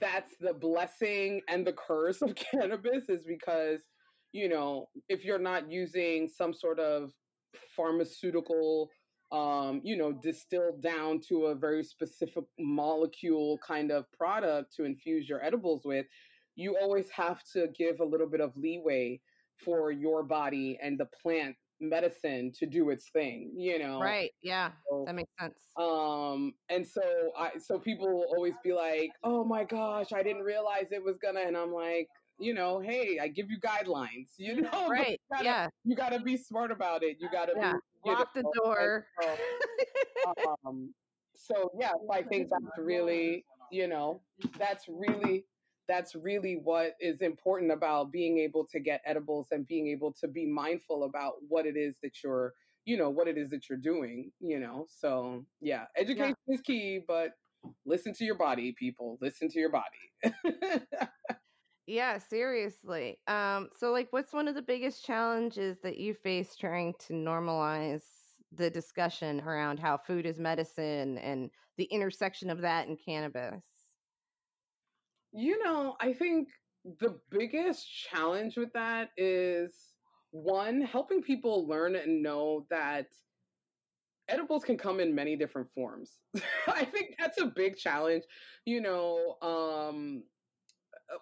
[SPEAKER 2] that's the blessing and the curse of cannabis is because you know if you're not using some sort of pharmaceutical um, you know, distilled down to a very specific molecule kind of product to infuse your edibles with, you always have to give a little bit of leeway for your body and the plant medicine to do its thing, you know.
[SPEAKER 1] Right. Yeah. So, that makes sense.
[SPEAKER 2] Um and so I so people will always be like, "Oh my gosh, I didn't realize it was going to." And I'm like, you know, hey, I give you guidelines, you know.
[SPEAKER 1] Right. You
[SPEAKER 2] gotta,
[SPEAKER 1] yeah.
[SPEAKER 2] You got to be smart about it. You got to
[SPEAKER 1] yeah. lock the door.
[SPEAKER 2] so, um, so yeah, I think that's really, you know, that's really that's really what is important about being able to get edibles and being able to be mindful about what it is that you're you know what it is that you're doing you know so yeah education yeah. is key but listen to your body people listen to your body
[SPEAKER 1] yeah seriously um so like what's one of the biggest challenges that you face trying to normalize the discussion around how food is medicine and the intersection of that and cannabis
[SPEAKER 2] you know, I think the biggest challenge with that is one, helping people learn and know that edibles can come in many different forms. I think that's a big challenge. You know, um,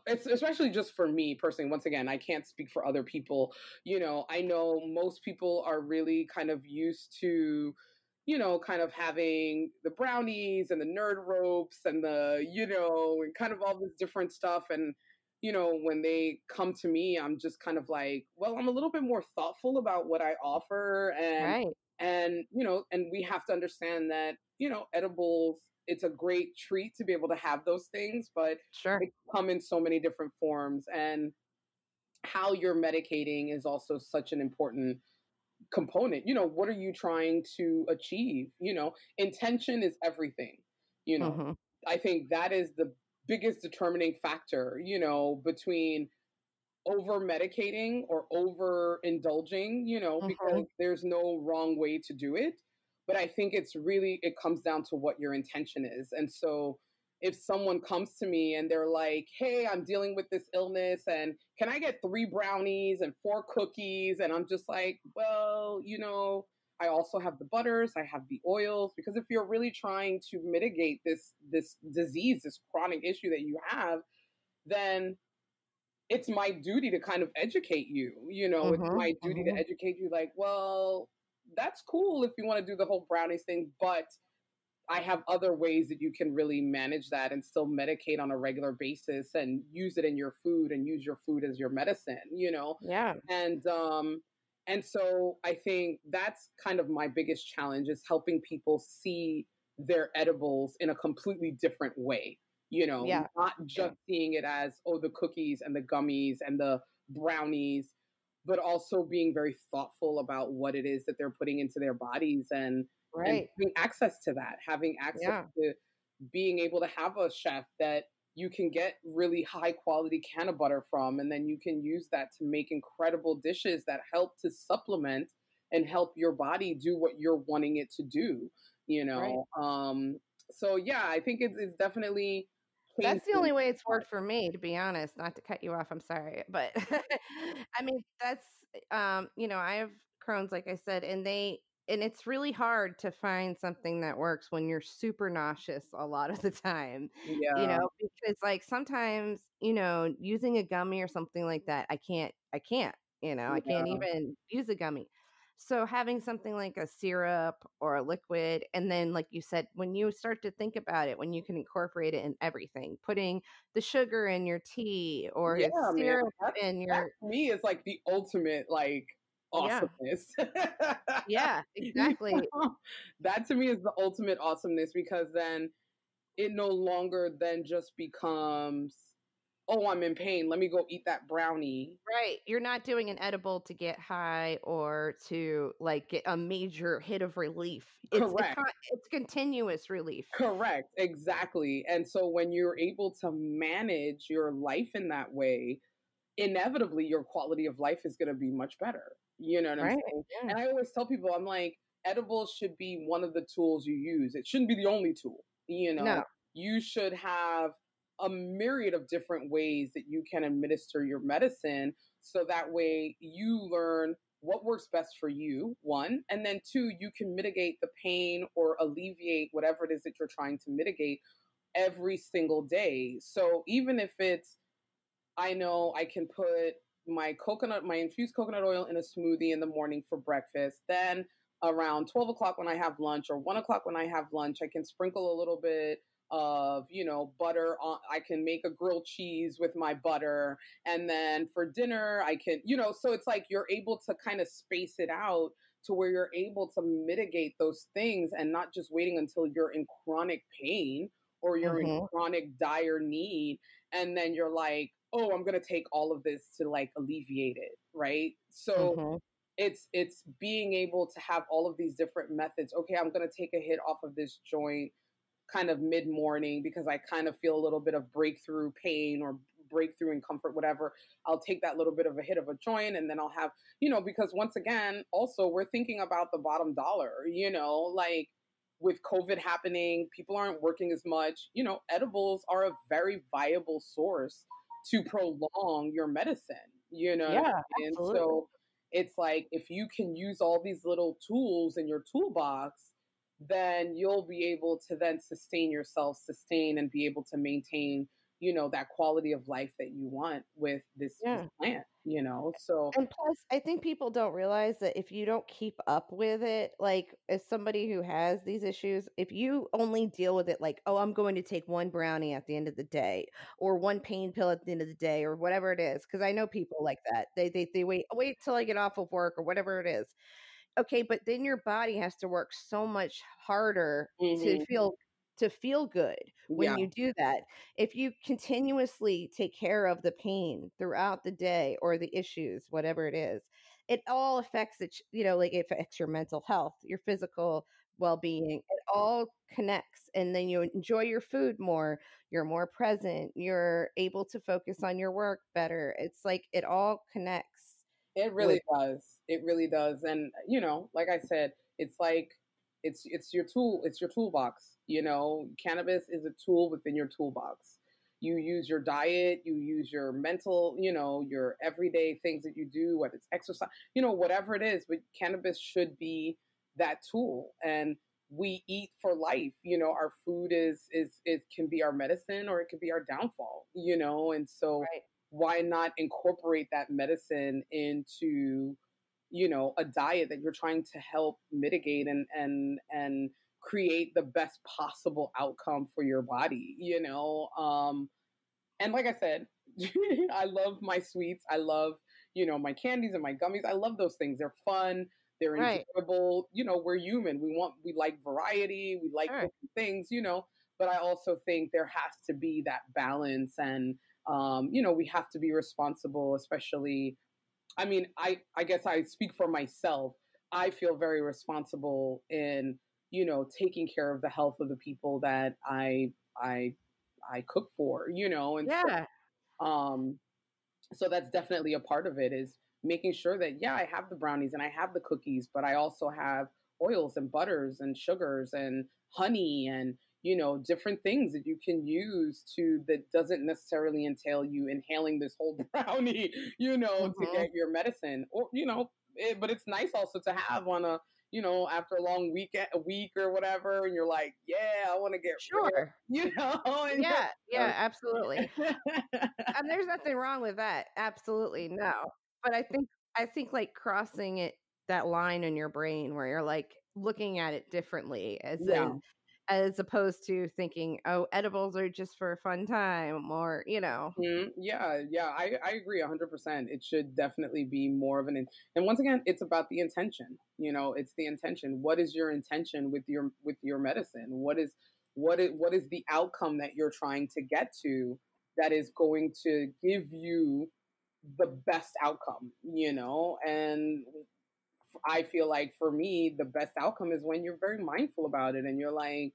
[SPEAKER 2] it's especially just for me personally once again i can't speak for other people you know i know most people are really kind of used to you know, kind of having the brownies and the nerd ropes and the, you know, and kind of all this different stuff. And, you know, when they come to me, I'm just kind of like, well, I'm a little bit more thoughtful about what I offer. And,
[SPEAKER 1] right.
[SPEAKER 2] and, you know, and we have to understand that, you know, edibles, it's a great treat to be able to have those things, but
[SPEAKER 1] sure.
[SPEAKER 2] they come in so many different forms. And how you're medicating is also such an important component you know what are you trying to achieve you know intention is everything you know mm-hmm. i think that is the biggest determining factor you know between over medicating or over indulging you know mm-hmm. because there's no wrong way to do it but i think it's really it comes down to what your intention is and so if someone comes to me and they're like, hey, I'm dealing with this illness and can I get three brownies and four cookies? And I'm just like, well, you know, I also have the butters, I have the oils, because if you're really trying to mitigate this this disease, this chronic issue that you have, then it's my duty to kind of educate you. You know, mm-hmm, it's my duty mm-hmm. to educate you like, well, that's cool if you want to do the whole brownies thing, but I have other ways that you can really manage that and still medicate on a regular basis and use it in your food and use your food as your medicine, you know?
[SPEAKER 1] Yeah.
[SPEAKER 2] And um and so I think that's kind of my biggest challenge is helping people see their edibles in a completely different way. You know,
[SPEAKER 1] yeah.
[SPEAKER 2] not just yeah. seeing it as, oh, the cookies and the gummies and the brownies, but also being very thoughtful about what it is that they're putting into their bodies and
[SPEAKER 1] right.
[SPEAKER 2] and having access to that, having access yeah. to being able to have a chef that you can get really high quality canna butter from, and then you can use that to make incredible dishes that help to supplement and help your body do what you're wanting it to do. You know, right. um, so yeah, I think it's, it's definitely
[SPEAKER 1] that's the only way it's worked for me to be honest not to cut you off i'm sorry but i mean that's um you know i have crohn's like i said and they and it's really hard to find something that works when you're super nauseous a lot of the time.
[SPEAKER 2] Yeah.
[SPEAKER 1] You know, because like sometimes, you know, using a gummy or something like that, I can't I can't, you know, I can't even use a gummy. So having something like a syrup or a liquid and then like you said when you start to think about it when you can incorporate it in everything, putting the sugar in your tea or yeah, syrup in your
[SPEAKER 2] that to me is like the ultimate like awesomeness.
[SPEAKER 1] Yeah, yeah exactly.
[SPEAKER 2] That to me is the ultimate awesomeness because then it no longer then just becomes oh, I'm in pain. Let me go eat that brownie.
[SPEAKER 1] Right. You're not doing an edible to get high or to like get a major hit of relief. It's,
[SPEAKER 2] Correct.
[SPEAKER 1] It's, it's continuous relief.
[SPEAKER 2] Correct. Exactly. And so when you're able to manage your life in that way, inevitably your quality of life is going to be much better. You know what right. I'm saying? Yeah. And I always tell people, I'm like, edibles should be one of the tools you use. It shouldn't be the only tool. You know,
[SPEAKER 1] no.
[SPEAKER 2] you should have a myriad of different ways that you can administer your medicine so that way you learn what works best for you, one. And then two, you can mitigate the pain or alleviate whatever it is that you're trying to mitigate every single day. So even if it's, I know I can put my coconut, my infused coconut oil in a smoothie in the morning for breakfast. Then around 12 o'clock when I have lunch or one o'clock when I have lunch, I can sprinkle a little bit of you know butter on i can make a grilled cheese with my butter and then for dinner i can you know so it's like you're able to kind of space it out to where you're able to mitigate those things and not just waiting until you're in chronic pain or you're mm-hmm. in chronic dire need and then you're like oh i'm going to take all of this to like alleviate it right so mm-hmm. it's it's being able to have all of these different methods okay i'm going to take a hit off of this joint kind of mid morning because I kind of feel a little bit of breakthrough pain or breakthrough in comfort, whatever. I'll take that little bit of a hit of a joint and then I'll have, you know, because once again, also we're thinking about the bottom dollar, you know, like with COVID happening, people aren't working as much. You know, edibles are a very viable source to prolong your medicine, you know?
[SPEAKER 1] Yeah. And so
[SPEAKER 2] it's like if you can use all these little tools in your toolbox then you'll be able to then sustain yourself, sustain and be able to maintain, you know, that quality of life that you want with this, yeah. this plant, you know. So
[SPEAKER 1] And plus I think people don't realize that if you don't keep up with it, like as somebody who has these issues, if you only deal with it like, oh, I'm going to take one brownie at the end of the day or one pain pill at the end of the day or whatever it is, because I know people like that. They they they wait wait till I get off of work or whatever it is okay but then your body has to work so much harder mm-hmm. to feel to feel good when yeah. you do that if you continuously take care of the pain throughout the day or the issues whatever it is it all affects it you know like it affects your mental health your physical well-being it all connects and then you enjoy your food more you're more present you're able to focus on your work better it's like it all connects
[SPEAKER 2] it really with- does. It really does. And you know, like I said, it's like it's it's your tool. It's your toolbox. You know, cannabis is a tool within your toolbox. You use your diet, you use your mental, you know, your everyday things that you do, whether it's exercise, you know, whatever it is. But cannabis should be that tool. And we eat for life you know our food is is it can be our medicine or it could be our downfall you know and so right why not incorporate that medicine into you know a diet that you're trying to help mitigate and and and create the best possible outcome for your body you know? Um and like i said i love my sweets. I love you know my candies and my gummies. I love those things. They're fun. They're enjoyable. Right. you know we're human. We want we like variety. We like different things you know? But i also think there has to be that balance and um, you know, we have to be responsible, especially. I mean, I I guess I speak for myself. I feel very responsible in you know taking care of the health of the people that I I I cook for, you know, and
[SPEAKER 1] yeah.
[SPEAKER 2] So, um, so that's definitely a part of it is making sure that yeah, I have the brownies and I have the cookies, but I also have oils and butters and sugars and honey and you know different things that you can use to that doesn't necessarily entail you inhaling this whole brownie you know mm-hmm. to get your medicine. Or you know it, but it's nice also to have on a you know after a long week eh, a week or whatever and you're like yeah i want to get
[SPEAKER 1] sure.
[SPEAKER 2] you know
[SPEAKER 1] yeah yeah absolutely. And there's nothing wrong with that absolutely no. Mm-hmm. But i think i think like crossing it that line in your brain where you're like looking at it differently as yeah. in as opposed to thinking, oh, edibles are just for a fun time or, you know.
[SPEAKER 2] Mm-hmm. Yeah, yeah, I, I agree 100%. It should definitely be more of an, in- and once again, it's about the intention. You know, it's the intention. What is your intention with your, with your medicine? What is, what is, what is the outcome that you're trying to get to that is going to give you the best outcome, you know? And I feel like for me, the best outcome is when you're very mindful about it and you're like,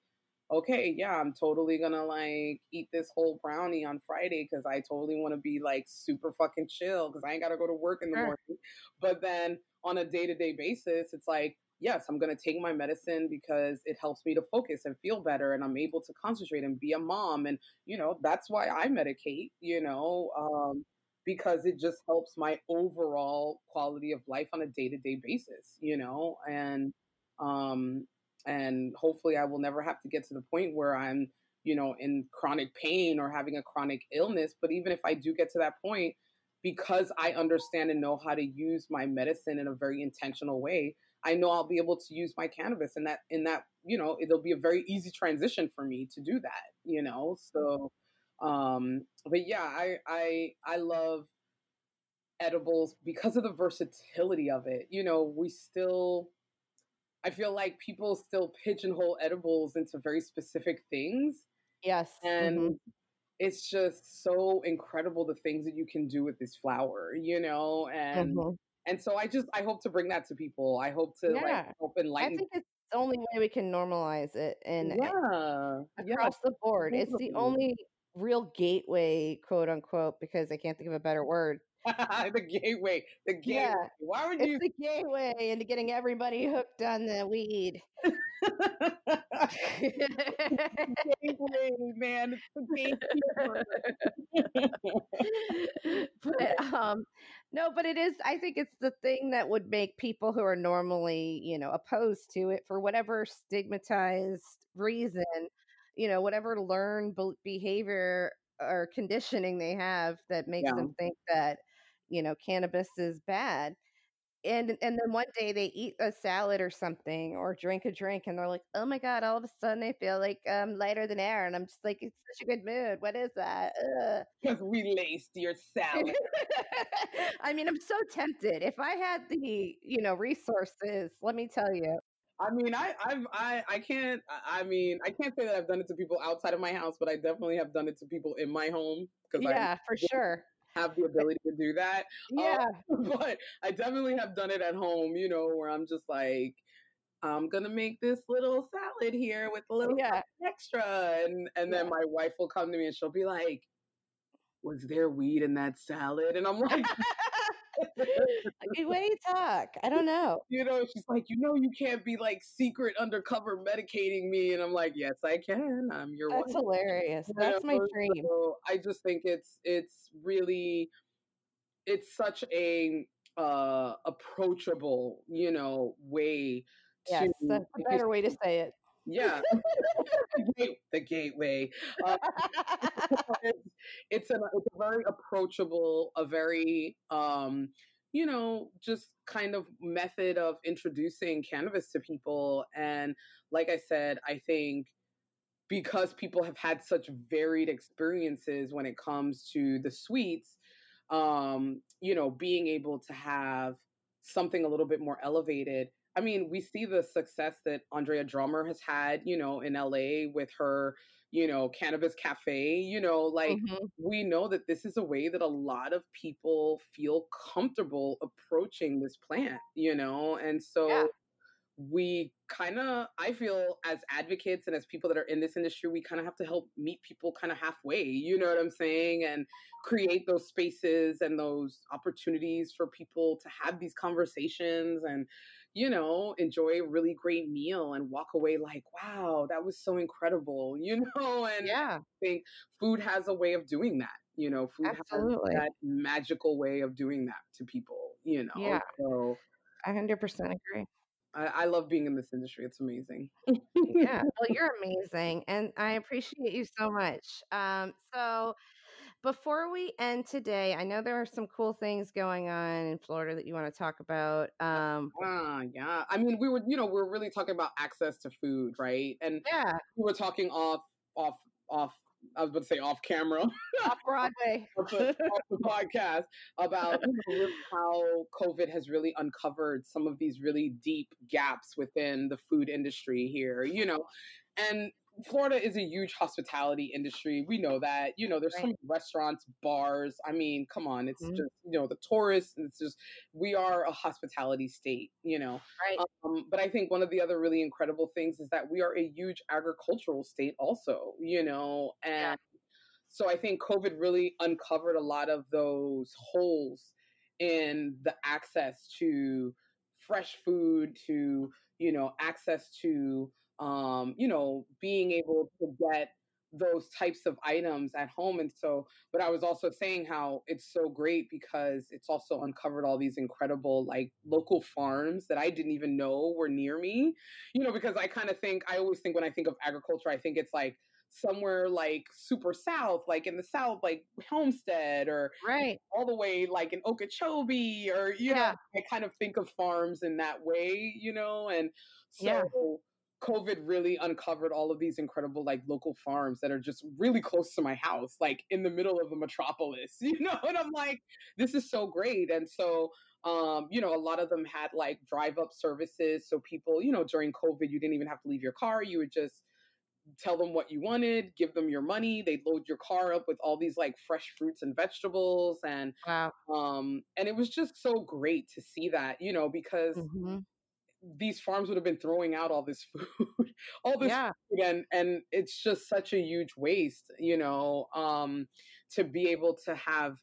[SPEAKER 2] okay, yeah, I'm totally gonna like eat this whole brownie on Friday because I totally want to be like super fucking chill because I ain't gotta go to work in the morning. But then on a day to day basis, it's like, yes, I'm gonna take my medicine because it helps me to focus and feel better and I'm able to concentrate and be a mom. And, you know, that's why I medicate, you know. Um, because it just helps my overall quality of life on a day-to-day basis, you know, and um and hopefully I will never have to get to the point where I'm, you know, in chronic pain or having a chronic illness, but even if I do get to that point because I understand and know how to use my medicine in a very intentional way, I know I'll be able to use my cannabis and that in that, you know, it'll be a very easy transition for me to do that, you know. So um but yeah, I I I love edibles because of the versatility of it. You know, we still I feel like people still pigeonhole edibles into very specific things.
[SPEAKER 1] Yes.
[SPEAKER 2] And mm-hmm. it's just so incredible the things that you can do with this flower, you know? And mm-hmm. and so I just I hope to bring that to people. I hope to yeah. like help enlighten
[SPEAKER 1] I think it's the only way we can normalize it and
[SPEAKER 2] yeah.
[SPEAKER 1] across yeah. the board. It's the only real gateway, quote unquote, because I can't think of a better word.
[SPEAKER 2] the gateway. The gateway. Yeah, Why would
[SPEAKER 1] you? It's the gateway into getting everybody hooked on the weed.
[SPEAKER 2] gateway, man.
[SPEAKER 1] but um, no, but it is. I think it's the thing that would make people who are normally, you know, opposed to it for whatever stigmatized reason you know whatever learned behavior or conditioning they have that makes yeah. them think that you know cannabis is bad and and then one day they eat a salad or something or drink a drink and they're like oh my god all of a sudden they feel like um lighter than air and i'm just like it's such a good mood what is that?
[SPEAKER 2] Because we laced your salad.
[SPEAKER 1] I mean i'm so tempted. If i had the you know resources let me tell you
[SPEAKER 2] I mean, I, I've, I, I can't. I mean, I can't say that I've done it to people outside of my house, but I definitely have done it to people in my home
[SPEAKER 1] because yeah, I for sure
[SPEAKER 2] have the ability to do that.
[SPEAKER 1] Yeah,
[SPEAKER 2] um, but I definitely have done it at home. You know, where I'm just like, I'm gonna make this little salad here with a little yeah. extra, and and then my wife will come to me and she'll be like, "Was there weed in that salad?" And I'm like.
[SPEAKER 1] Way you talk. I don't know.
[SPEAKER 2] You know, she's like, you know, you can't be like secret undercover medicating me, and I'm like, yes, I can. I'm your.
[SPEAKER 1] That's wife. hilarious. You That's know? my dream. So
[SPEAKER 2] I just think it's it's really, it's such a uh approachable, you know, way.
[SPEAKER 1] Yes, to, that's a better way to say it.
[SPEAKER 2] Yeah, the, gateway. Uh, it's, it's, a it's a very approachable, a very um, you know, just kind of method of introducing cannabis to people. And like I said, I think because people have had such varied experiences when it comes to the sweets, um, you know, being able to have something a little bit more elevated I mean, we see the success that Andrea Drummer has had, you know, in LA with her, you know, cannabis cafe, you know, like mm-hmm. we know that this is a way that a lot of people feel comfortable approaching this plant, you know, and so yeah we kind of i feel as advocates and as people that are in this industry we kind of have to help meet people kind of halfway you know what i'm saying and create those spaces and those opportunities for people to have these conversations and you know enjoy a really great meal and walk away like wow that was so incredible you know and
[SPEAKER 1] yeah i
[SPEAKER 2] think food has a way of doing that you know food
[SPEAKER 1] Absolutely.
[SPEAKER 2] has that magical way of doing that to people you know
[SPEAKER 1] yeah so I 100% agree.
[SPEAKER 2] I, I love being in this industry. It's amazing.
[SPEAKER 1] yeah, well, you're amazing, and I appreciate you so much. Um, so, before we end today, I know there are some cool things going on in Florida that you want to talk about. Um,
[SPEAKER 2] uh, yeah, I mean, we were, you know, we we're really talking about access to food, right? And
[SPEAKER 1] yeah,
[SPEAKER 2] we were talking off, off, off I was about to say off camera,
[SPEAKER 1] off Broadway,
[SPEAKER 2] off, the, off, the, podcast about you know, how COVID has really uncovered some of these really deep gaps within the food industry here. You know, and Florida is a huge hospitality industry. We know that. You know, there's right. some restaurants, bars. I mean, come on, it's mm-hmm. just you know the tourists. It's just we are a hospitality state. You know,
[SPEAKER 1] right.
[SPEAKER 2] Um, but I think one of the other really incredible things is that we are a huge agricultural state, also. You know, and yeah. so I think COVID really uncovered a lot of those holes in the access to fresh food, to you know, access to um, you know, being able to get those types of items at home. And so, but I was also saying how it's so great because it's also uncovered all these incredible like local farms that I didn't even know were near me. You know, because I kind of think, I always think when I think of agriculture, I think it's like, somewhere like super south, like in the south, like Homestead or
[SPEAKER 1] right
[SPEAKER 2] all the way like in Okeechobee or you yeah. know, I kind of think of farms in that way, you know, and so yeah. COVID really uncovered all of these incredible like local farms that are just really close to my house, like in the middle of the metropolis, you know, and I'm like, this is so great. And so um, you know, a lot of them had like drive up services. So people, you know, during COVID, you didn't even have to leave your car. You would just tell them what you wanted, give them your money. They'd load your car up with all these like fresh fruits and vegetables. And
[SPEAKER 1] wow.
[SPEAKER 2] um, and it was just so great to see that, you know, because mm-hmm. These farms would have been throwing out all this food, all this
[SPEAKER 1] yeah.
[SPEAKER 2] food, and and it's just such a huge waste, you know, um, to be able to have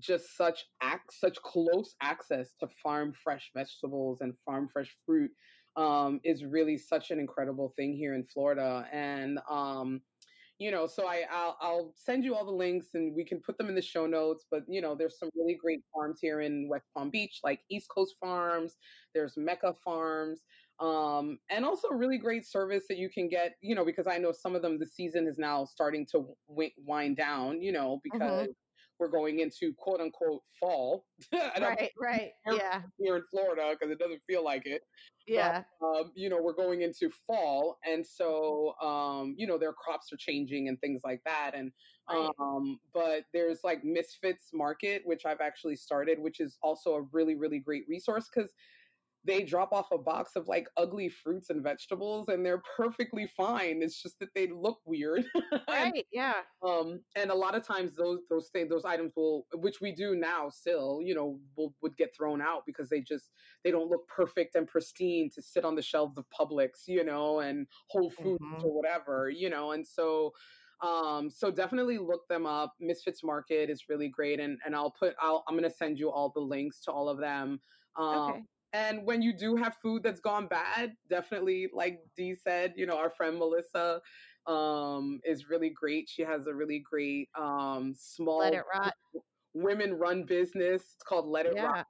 [SPEAKER 2] just such act such close access to farm fresh vegetables and farm fresh fruit um, is really such an incredible thing here in Florida. And um, you know, so I I'll, I'll, send you all the links and we can put them in the show notes. But you know, there's some really great farms here in West Palm Beach, like East Coast Farms. There's Mecca Farms. Um, and also really great service that you can get, you know, because I know some of them the season is now starting to w- wind down, you know, because mm-hmm we're going into quote unquote fall.
[SPEAKER 1] right, right, yeah.
[SPEAKER 2] Here in Florida, because it doesn't feel like it.
[SPEAKER 1] Yeah.
[SPEAKER 2] But, um, you know, we're going into fall, and so um, you know, their crops are changing and things like that. And um, but there's like Misfits Market, which I've actually started, which is also a really, really great resource because they drop off a box of like ugly fruits and vegetables and they're perfectly fine it's just that they look weird
[SPEAKER 1] right and, yeah
[SPEAKER 2] um and a lot of times those those things those items will which we do now still you know will would get thrown out because they just they don't look perfect and pristine to sit on the shelves of Publix you know and Whole Foods mm-hmm. or whatever you know and so um, so definitely look them up. Misfits Market is really great, and and I'll put I'll I'm gonna send you all the links to all of them. Um, okay. And when you do have food that's gone bad, definitely, like Dee said, you know, our friend Melissa um, is really great. She has a really great um, small
[SPEAKER 1] Let It Rot
[SPEAKER 2] women run business. It's called Let It yeah. Rot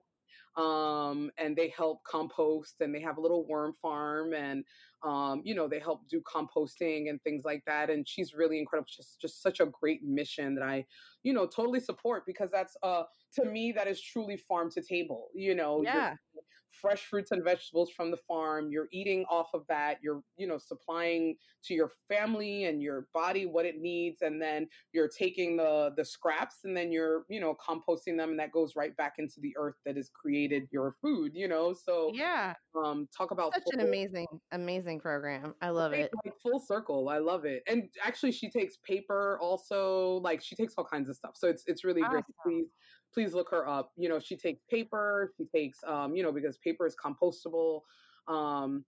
[SPEAKER 2] um, and they help compost and they have a little worm farm and um, you know they help do composting and things like that and she's really incredible just just such a great mission that i you know totally support because that's uh to me that is truly farm to table you know
[SPEAKER 1] yeah
[SPEAKER 2] fresh fruits and vegetables from the farm you're eating off of that you're you know supplying to your family and your body what it needs and then you're taking the the scraps and then you're you know composting them and that goes right back into the earth that has created your food you know? So
[SPEAKER 1] yeah.
[SPEAKER 2] um talk about
[SPEAKER 1] such full, an amazing amazing program. I love it.
[SPEAKER 2] like full circle. I love it. And actually she takes paper also like she takes all kinds of stuff. So it's it's really awesome. great please please look her up. You know, she takes paper, she takes, um, you know, because paper is compostable. Um,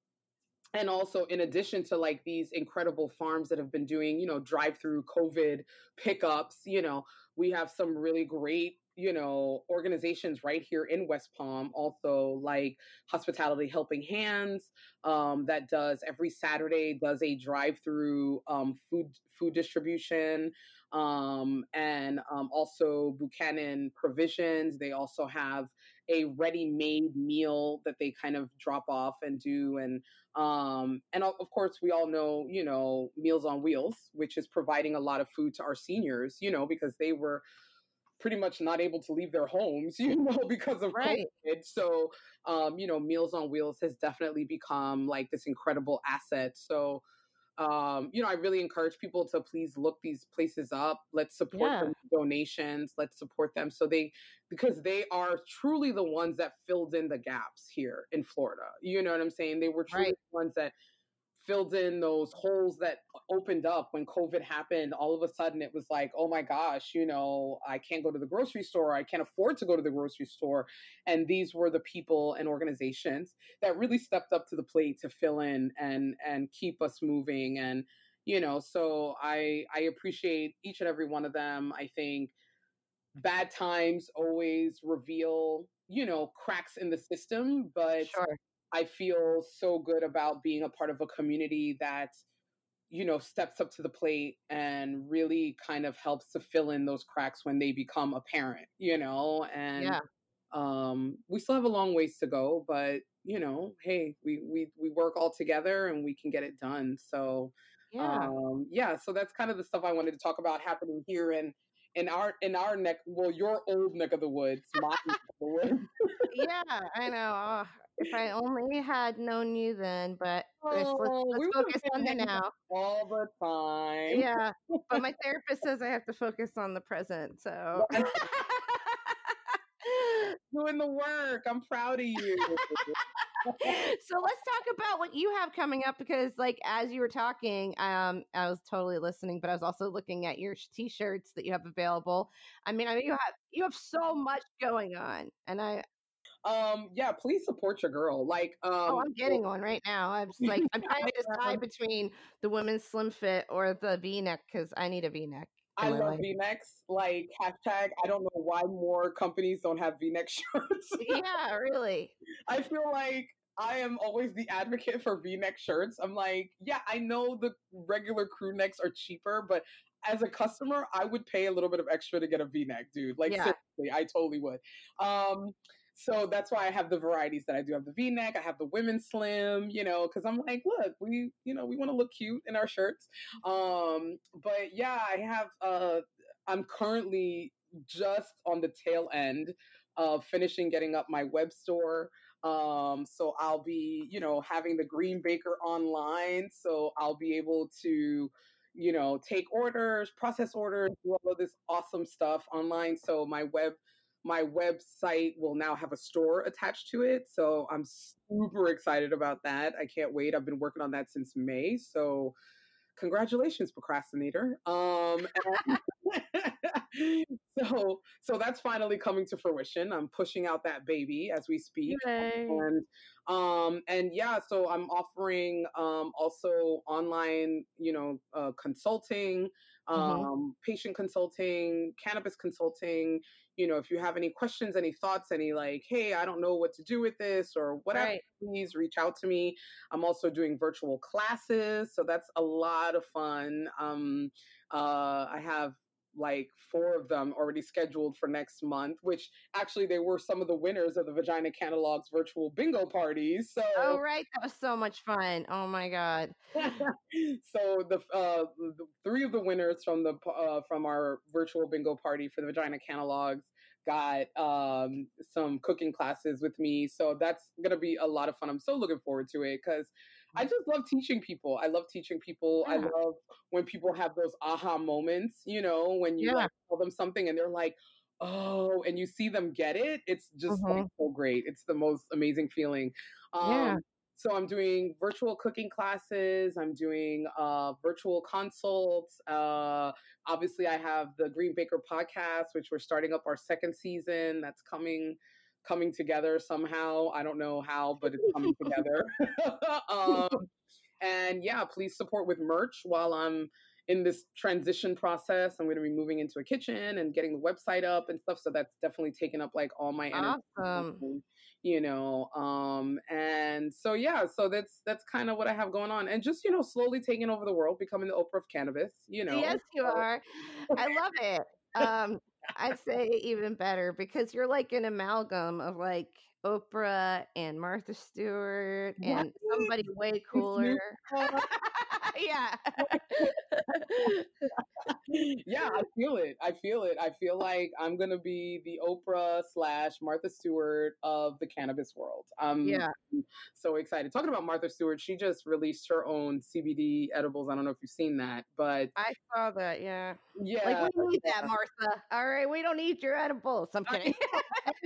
[SPEAKER 2] and also in addition to like these incredible farms that have been doing you know drive through covid pickups you know we have some really great you know organizations right here in west palm also like hospitality helping hands um, that does every saturday does a drive through um, food food distribution um, and um, also Buchanan Provisions. They also have a ready-made meal that they kind of drop off and do, and um, and of course we all know, you know, Meals on Wheels, which is providing a lot of food to our seniors, you know, because they were pretty much not able to leave their homes, you know, because of right. COVID. So, um, you know, Meals on Wheels has definitely become like this incredible asset. So, um, you know, I really encourage people to please look these places up. Let's support yeah. them donations. Let's support them so they because they are truly the ones that filled in the gaps here in Florida. You know what I'm saying? They were truly right. the ones that filled in those holes that opened up when COVID happened. All of a sudden, it was like, oh my gosh, you know, I can't go to the grocery store. I can't afford to go to the grocery store. And these were the people and organizations that really stepped up to the plate to fill in and and keep us moving. And you know, so I I appreciate each and every one of them. I think bad mm-hmm. times always reveal you know cracks in the system but
[SPEAKER 1] sure.
[SPEAKER 2] I feel so good about being a part of a community that you know, steps up to the plate and really kind of helps to fill in those cracks when they become a parent, you know, and
[SPEAKER 1] Yeah.
[SPEAKER 2] um, we still have a long ways to go, but you know, hey, we we we work all together and we can get it done. So
[SPEAKER 1] Yeah.
[SPEAKER 2] um, yeah, so that's kind of the stuff I wanted to talk about happening here in in our in our neck, well, your old neck of the woods, my neck of the woods.
[SPEAKER 1] Yeah, I know. Oh, if I only had known you then, but let's, let's,
[SPEAKER 2] Oh,
[SPEAKER 1] let's
[SPEAKER 2] we
[SPEAKER 1] focus on the now.
[SPEAKER 2] all the time.
[SPEAKER 1] Yeah, but my therapist says I have to focus on the present. So,
[SPEAKER 2] Doing the work. I'm proud of you.
[SPEAKER 1] so let's talk about what you have coming up because, like, as you were talking, um, I was totally listening, but I was also looking at your t-shirts that you have available. I mean, I know you have you have so much going on, and I
[SPEAKER 2] um, yeah, please support your girl. Like, um,
[SPEAKER 1] oh, I'm getting one right now. I'm just like I'm trying to decide between the women's slim fit or the V-neck because I need a V-neck.
[SPEAKER 2] I love
[SPEAKER 1] life.
[SPEAKER 2] V-necks. Like hashtag. I don't know why more companies don't have V-neck shirts.
[SPEAKER 1] Yeah, really.
[SPEAKER 2] I feel like I am always the advocate for V-neck shirts. I'm like, yeah, I know the regular crew necks are cheaper, but as a customer, I would pay a little bit of extra to get a V-neck, dude. Like
[SPEAKER 1] Yeah.
[SPEAKER 2] seriously, I totally would. Um, so that's why I have the varieties that I do. I have the V-neck, I have the women's slim, you know, because I'm like, look, we, you know, we want to look cute in our shirts. Um, but yeah, I have. Uh, I'm currently just on the tail end of finishing getting up my web store. Um, so I'll be, you know, having the Green Baker online. So I'll be able to, you know, take orders, process orders, do all of this awesome stuff online. So my web my website will now have a store attached to it. So I'm super excited about that. I can't wait. I've been working on that since May. So congratulations, procrastinator. Um so so that's finally coming to fruition. I'm pushing out that baby as we speak
[SPEAKER 1] Yay.
[SPEAKER 2] and um and yeah so i'm offering um also online you know uh, consulting um
[SPEAKER 1] Mhm.
[SPEAKER 2] patient consulting cannabis consulting you know if you have any questions any thoughts any like hey i don't know what to do with this or whatever
[SPEAKER 1] Right.
[SPEAKER 2] please reach out to me i'm also doing virtual classes so that's a lot of fun um uh i have like four of them already scheduled for next month, which actually they were some of the winners of the Vagina Catalogs virtual bingo parties. So,
[SPEAKER 1] Oh, right. That was so much fun. Oh my god.
[SPEAKER 2] so the uh, the three of the winners from the uh, from our virtual bingo party for the Vagina Catalogs got um, some cooking classes with me. So that's gonna be a lot of fun. I'm so looking forward to it because I just love teaching people. I love teaching people. I love when people have those aha moments, you know, when you
[SPEAKER 1] Yeah.
[SPEAKER 2] like tell them something and they're like, oh, and you see them get it. It's just like
[SPEAKER 1] Mhm.
[SPEAKER 2] so great. It's the most amazing feeling. Um,
[SPEAKER 1] Yeah.
[SPEAKER 2] So I'm doing virtual cooking classes. I'm doing uh, virtual consults. Uh, obviously, I have the Green Baker podcast, which we're starting up our second season. That's coming coming together somehow. I don't know how, but it's coming together. um, and yeah, please support with merch while I'm in this transition process. I'm going to be moving into a kitchen and getting the website up and stuff. So that's definitely taken up like all my energy.
[SPEAKER 1] Awesome.
[SPEAKER 2] You know, um, and so yeah, so that's that's kind of what I have going on, and just you know, slowly taking over the world, becoming the Oprah of cannabis. You know,
[SPEAKER 1] Yes, you are. I love it. Um, I'd say even better because you're like an amalgam of like Oprah and Martha Stewart and somebody way cooler. Yeah.
[SPEAKER 2] yeah, I feel it. I feel it. I feel like I'm gonna be the Oprah slash Martha Stewart of the cannabis world. Um,
[SPEAKER 1] yeah.
[SPEAKER 2] so excited. Talking about Martha Stewart, she just released her own CBD edibles. I don't know if you've seen that, but
[SPEAKER 1] I saw that. Yeah.
[SPEAKER 2] yeah,
[SPEAKER 1] Like we need that, Martha. All right, we don't need your edibles. I'm kidding.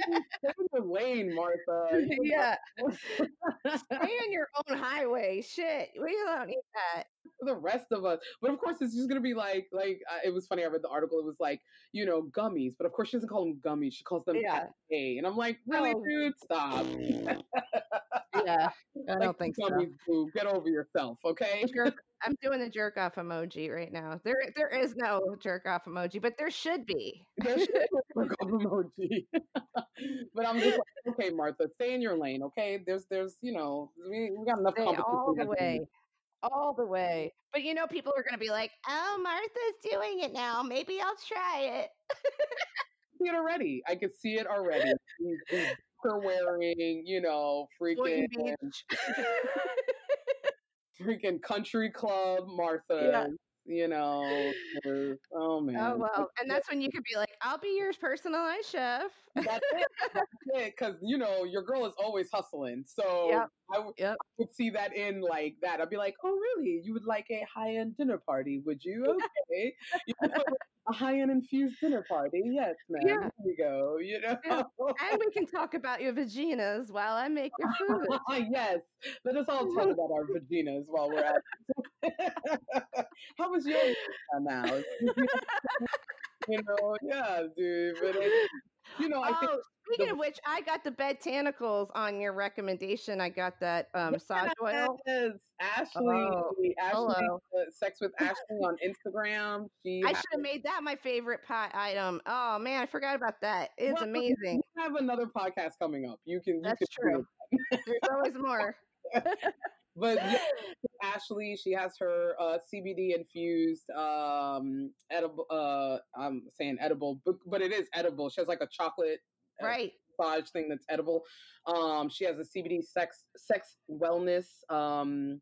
[SPEAKER 2] stay lane, Martha.
[SPEAKER 1] Yeah. Stay on your own highway. Shit, we don't need that.
[SPEAKER 2] the rest of us. But of course, it's just gonna be like, like uh, it was funny. I read the article. It was like, you know, gummies. But of course, she doesn't call them gummies. She calls them
[SPEAKER 1] Yeah.
[SPEAKER 2] cafe. And I'm like, really,
[SPEAKER 1] Oh.
[SPEAKER 2] dude, stop.
[SPEAKER 1] Yeah, I
[SPEAKER 2] Like
[SPEAKER 1] don't think so.
[SPEAKER 2] gummies, boo. Get over yourself, okay?
[SPEAKER 1] jerk, I'm doing the jerk off emoji right now. There, there is no jerk off emoji, but there should be.
[SPEAKER 2] There should be a gum emoji. but I'm just like, okay, Martha, stay in your lane, okay? There's, there's, you know, we, we got enough
[SPEAKER 1] Stay all the way. All the mm-hmm. way. But you know, people are going to be like, "Oh, Martha's doing it now. Maybe I'll try it."
[SPEAKER 2] see it already. I could see it already. Her wearing, you know, freaking freaking country club Martha. Yeah you know. oh, oh man.
[SPEAKER 1] Oh well, and that's when you could be like, "I'll be your personalized chef."
[SPEAKER 2] That's it. That's it. Because you know your girl is always hustling, so yep. I, w- yep. I would see that in like that. I'd be like, "Oh really? You would like a high end dinner party? Would you? Okay, you know, a high end infused dinner party. Yes, ma'am. Yeah. Here we go. You know, yeah.
[SPEAKER 1] and we can talk about your vaginas while I make your food.
[SPEAKER 2] yes, let us all talk about our vaginas while we're at. it. How was your now? you know, yeah, dude. But it, you know, I think.
[SPEAKER 1] Oh, speaking the, of which, I got the bed tentacles on your recommendation. I got that um, massage oil.
[SPEAKER 2] Ashley. Oh, Ashley, uh, sex with Ashley on Instagram.
[SPEAKER 1] She I should have made that my favorite pie item. Oh man, I forgot about that. It's well, amazing.
[SPEAKER 2] We have another podcast coming up. You can. You
[SPEAKER 1] That's
[SPEAKER 2] can
[SPEAKER 1] true. There's always more.
[SPEAKER 2] but yeah, Ashley, she has her uh, CBD infused um, edible. Uh, I'm saying edible, but, but it is edible. She has like a chocolate
[SPEAKER 1] uh, right
[SPEAKER 2] massage thing that's edible. Um, she has a CBD sex sex wellness um,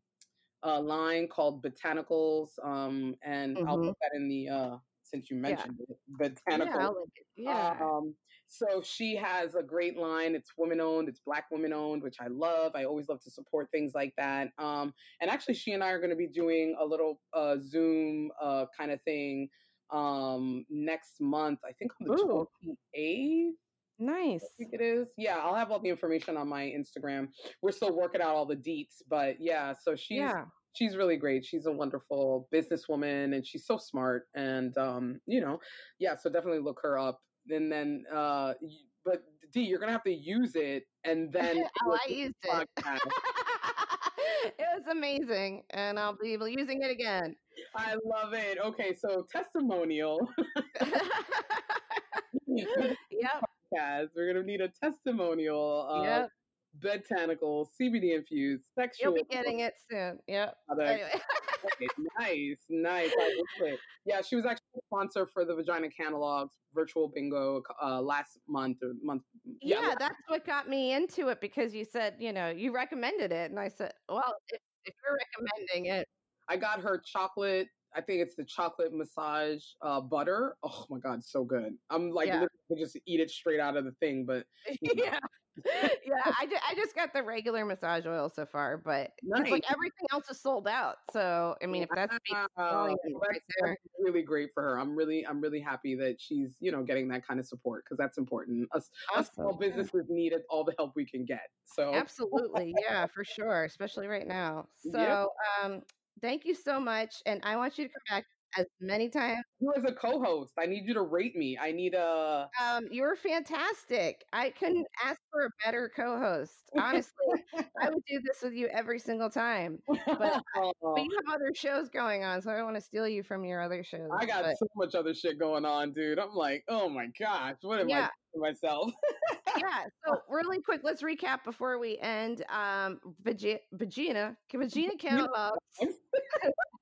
[SPEAKER 2] uh, line called Botanicals, um, and mm-hmm. I'll put that in the uh, since you mentioned yeah. it, Botanicals.
[SPEAKER 1] Yeah, yeah. Um,
[SPEAKER 2] so she has a great line. It's women owned. It's black women owned, which I love. I always love to support things like that. Um, and actually, she and I are going to be doing a little uh, Zoom uh, kind of thing um, next month. I think on the twenty eighth.
[SPEAKER 1] Nice.
[SPEAKER 2] I think it is. Yeah, I'll have all the information on my Instagram. We're still working out all the deets, but yeah. So she's yeah. she's really great. She's a wonderful businesswoman, and she's so smart. And um, you know, yeah. So definitely look her up and then uh but D, you're gonna have to use it and then
[SPEAKER 1] oh, I used it. it was amazing, and I'll be using it again.
[SPEAKER 2] I love it. Okay, so testimonial.
[SPEAKER 1] yep.
[SPEAKER 2] Podcast. We're gonna need a testimonial. yep. Botanical, CBD infused, sexual.
[SPEAKER 1] You'll be getting it soon. Yep.
[SPEAKER 2] Anyway. Nice, nice. Yeah, she was actually a sponsor for the Vagina Catalogs virtual bingo uh, last month or month.
[SPEAKER 1] Yeah, yeah, that's what got me into it because you said, you know, you recommended it. And I said, well, if, if you're recommending it.
[SPEAKER 2] I got her chocolate I think it's the chocolate massage uh, butter. Oh my god, so good! I'm like yeah. just eat it straight out of the thing, but
[SPEAKER 1] yeah, yeah, I, just, I just got the regular massage oil so far, but nice. like everything else is sold out. So I mean, if that's, wow.
[SPEAKER 2] right there. really great for her. I'm really I'm really happy that she's you know getting that kind of support because that's important. Us, awesome. us small businesses need all the help we can get. So
[SPEAKER 1] absolutely, yeah, for sure, especially right now. So yeah. um, thank you so much, and I want you to come back as many times.
[SPEAKER 2] You as a co-host, I need you to rate me. I need a.
[SPEAKER 1] Um, you're fantastic. I couldn't ask for a better co-host. Honestly, I would do this with you every single time. But, but you have other shows going on, so I don't want to steal you from your other shows.
[SPEAKER 2] I got
[SPEAKER 1] but...
[SPEAKER 2] so much other shit going on, dude. I'm like, oh my gosh, what am yeah. I doing myself?
[SPEAKER 1] yeah. So really quick, let's recap before we end. Um, Vagina, Vagina, Vagina Catalogs.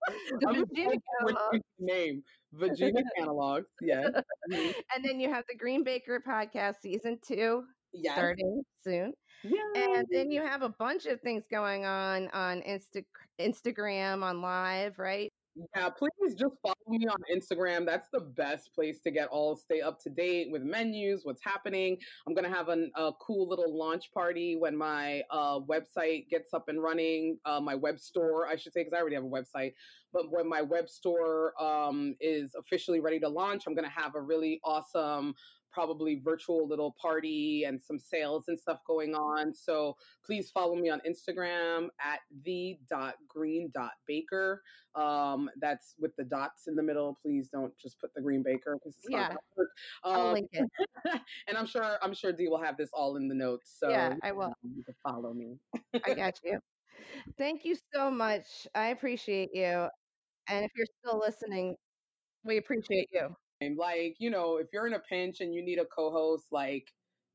[SPEAKER 2] the Vagina Name Vagina Catalogs. Yes.
[SPEAKER 1] Mm-hmm. and then you have the Green Baker podcast season two yes. starting soon. Yeah. And then you have a bunch of things going on on Insta- Instagram, on live, right?
[SPEAKER 2] Yeah, please just follow me on Instagram. That's the best place to get all stay up to date with menus, what's happening. I'm gonna have an, a cool little launch party when my uh, website gets up and running. Uh, my web store, I should say, because I already have a website. But when my web store um, is officially ready to launch, I'm gonna have a really awesome probably virtual little party and some sales and stuff going on. So please follow me on Instagram at the.green.baker. Um, that's with the dots in the middle. Please don't just put the green baker because it's yeah. not um, I'll link it. and I'm sure I'm sure Dee will have this all in the notes. So
[SPEAKER 1] yeah, I will.
[SPEAKER 2] You can follow me.
[SPEAKER 1] I got you. Thank you so much. I appreciate you. And if you're still listening, we appreciate you.
[SPEAKER 2] Like, you know, if you're in a pinch and you need a co-host, like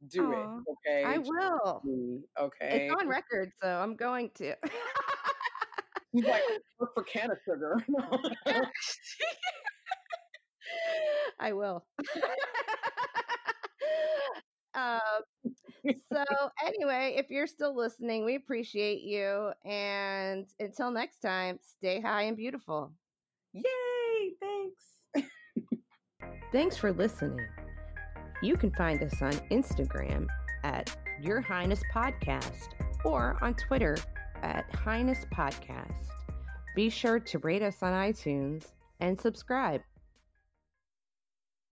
[SPEAKER 2] do Aww, it. Okay.
[SPEAKER 1] I will.
[SPEAKER 2] Okay.
[SPEAKER 1] It's on record, so I'm going to.
[SPEAKER 2] He's like, look for can of sugar.
[SPEAKER 1] I will. um, so anyway, if you're still listening, we appreciate you. And until next time, stay high and beautiful.
[SPEAKER 2] Yay! Thanks.
[SPEAKER 1] Thanks for listening. You can find us on Instagram at Your Highness Podcast or on Twitter at Highness Podcast. Be sure to rate us on iTunes and subscribe.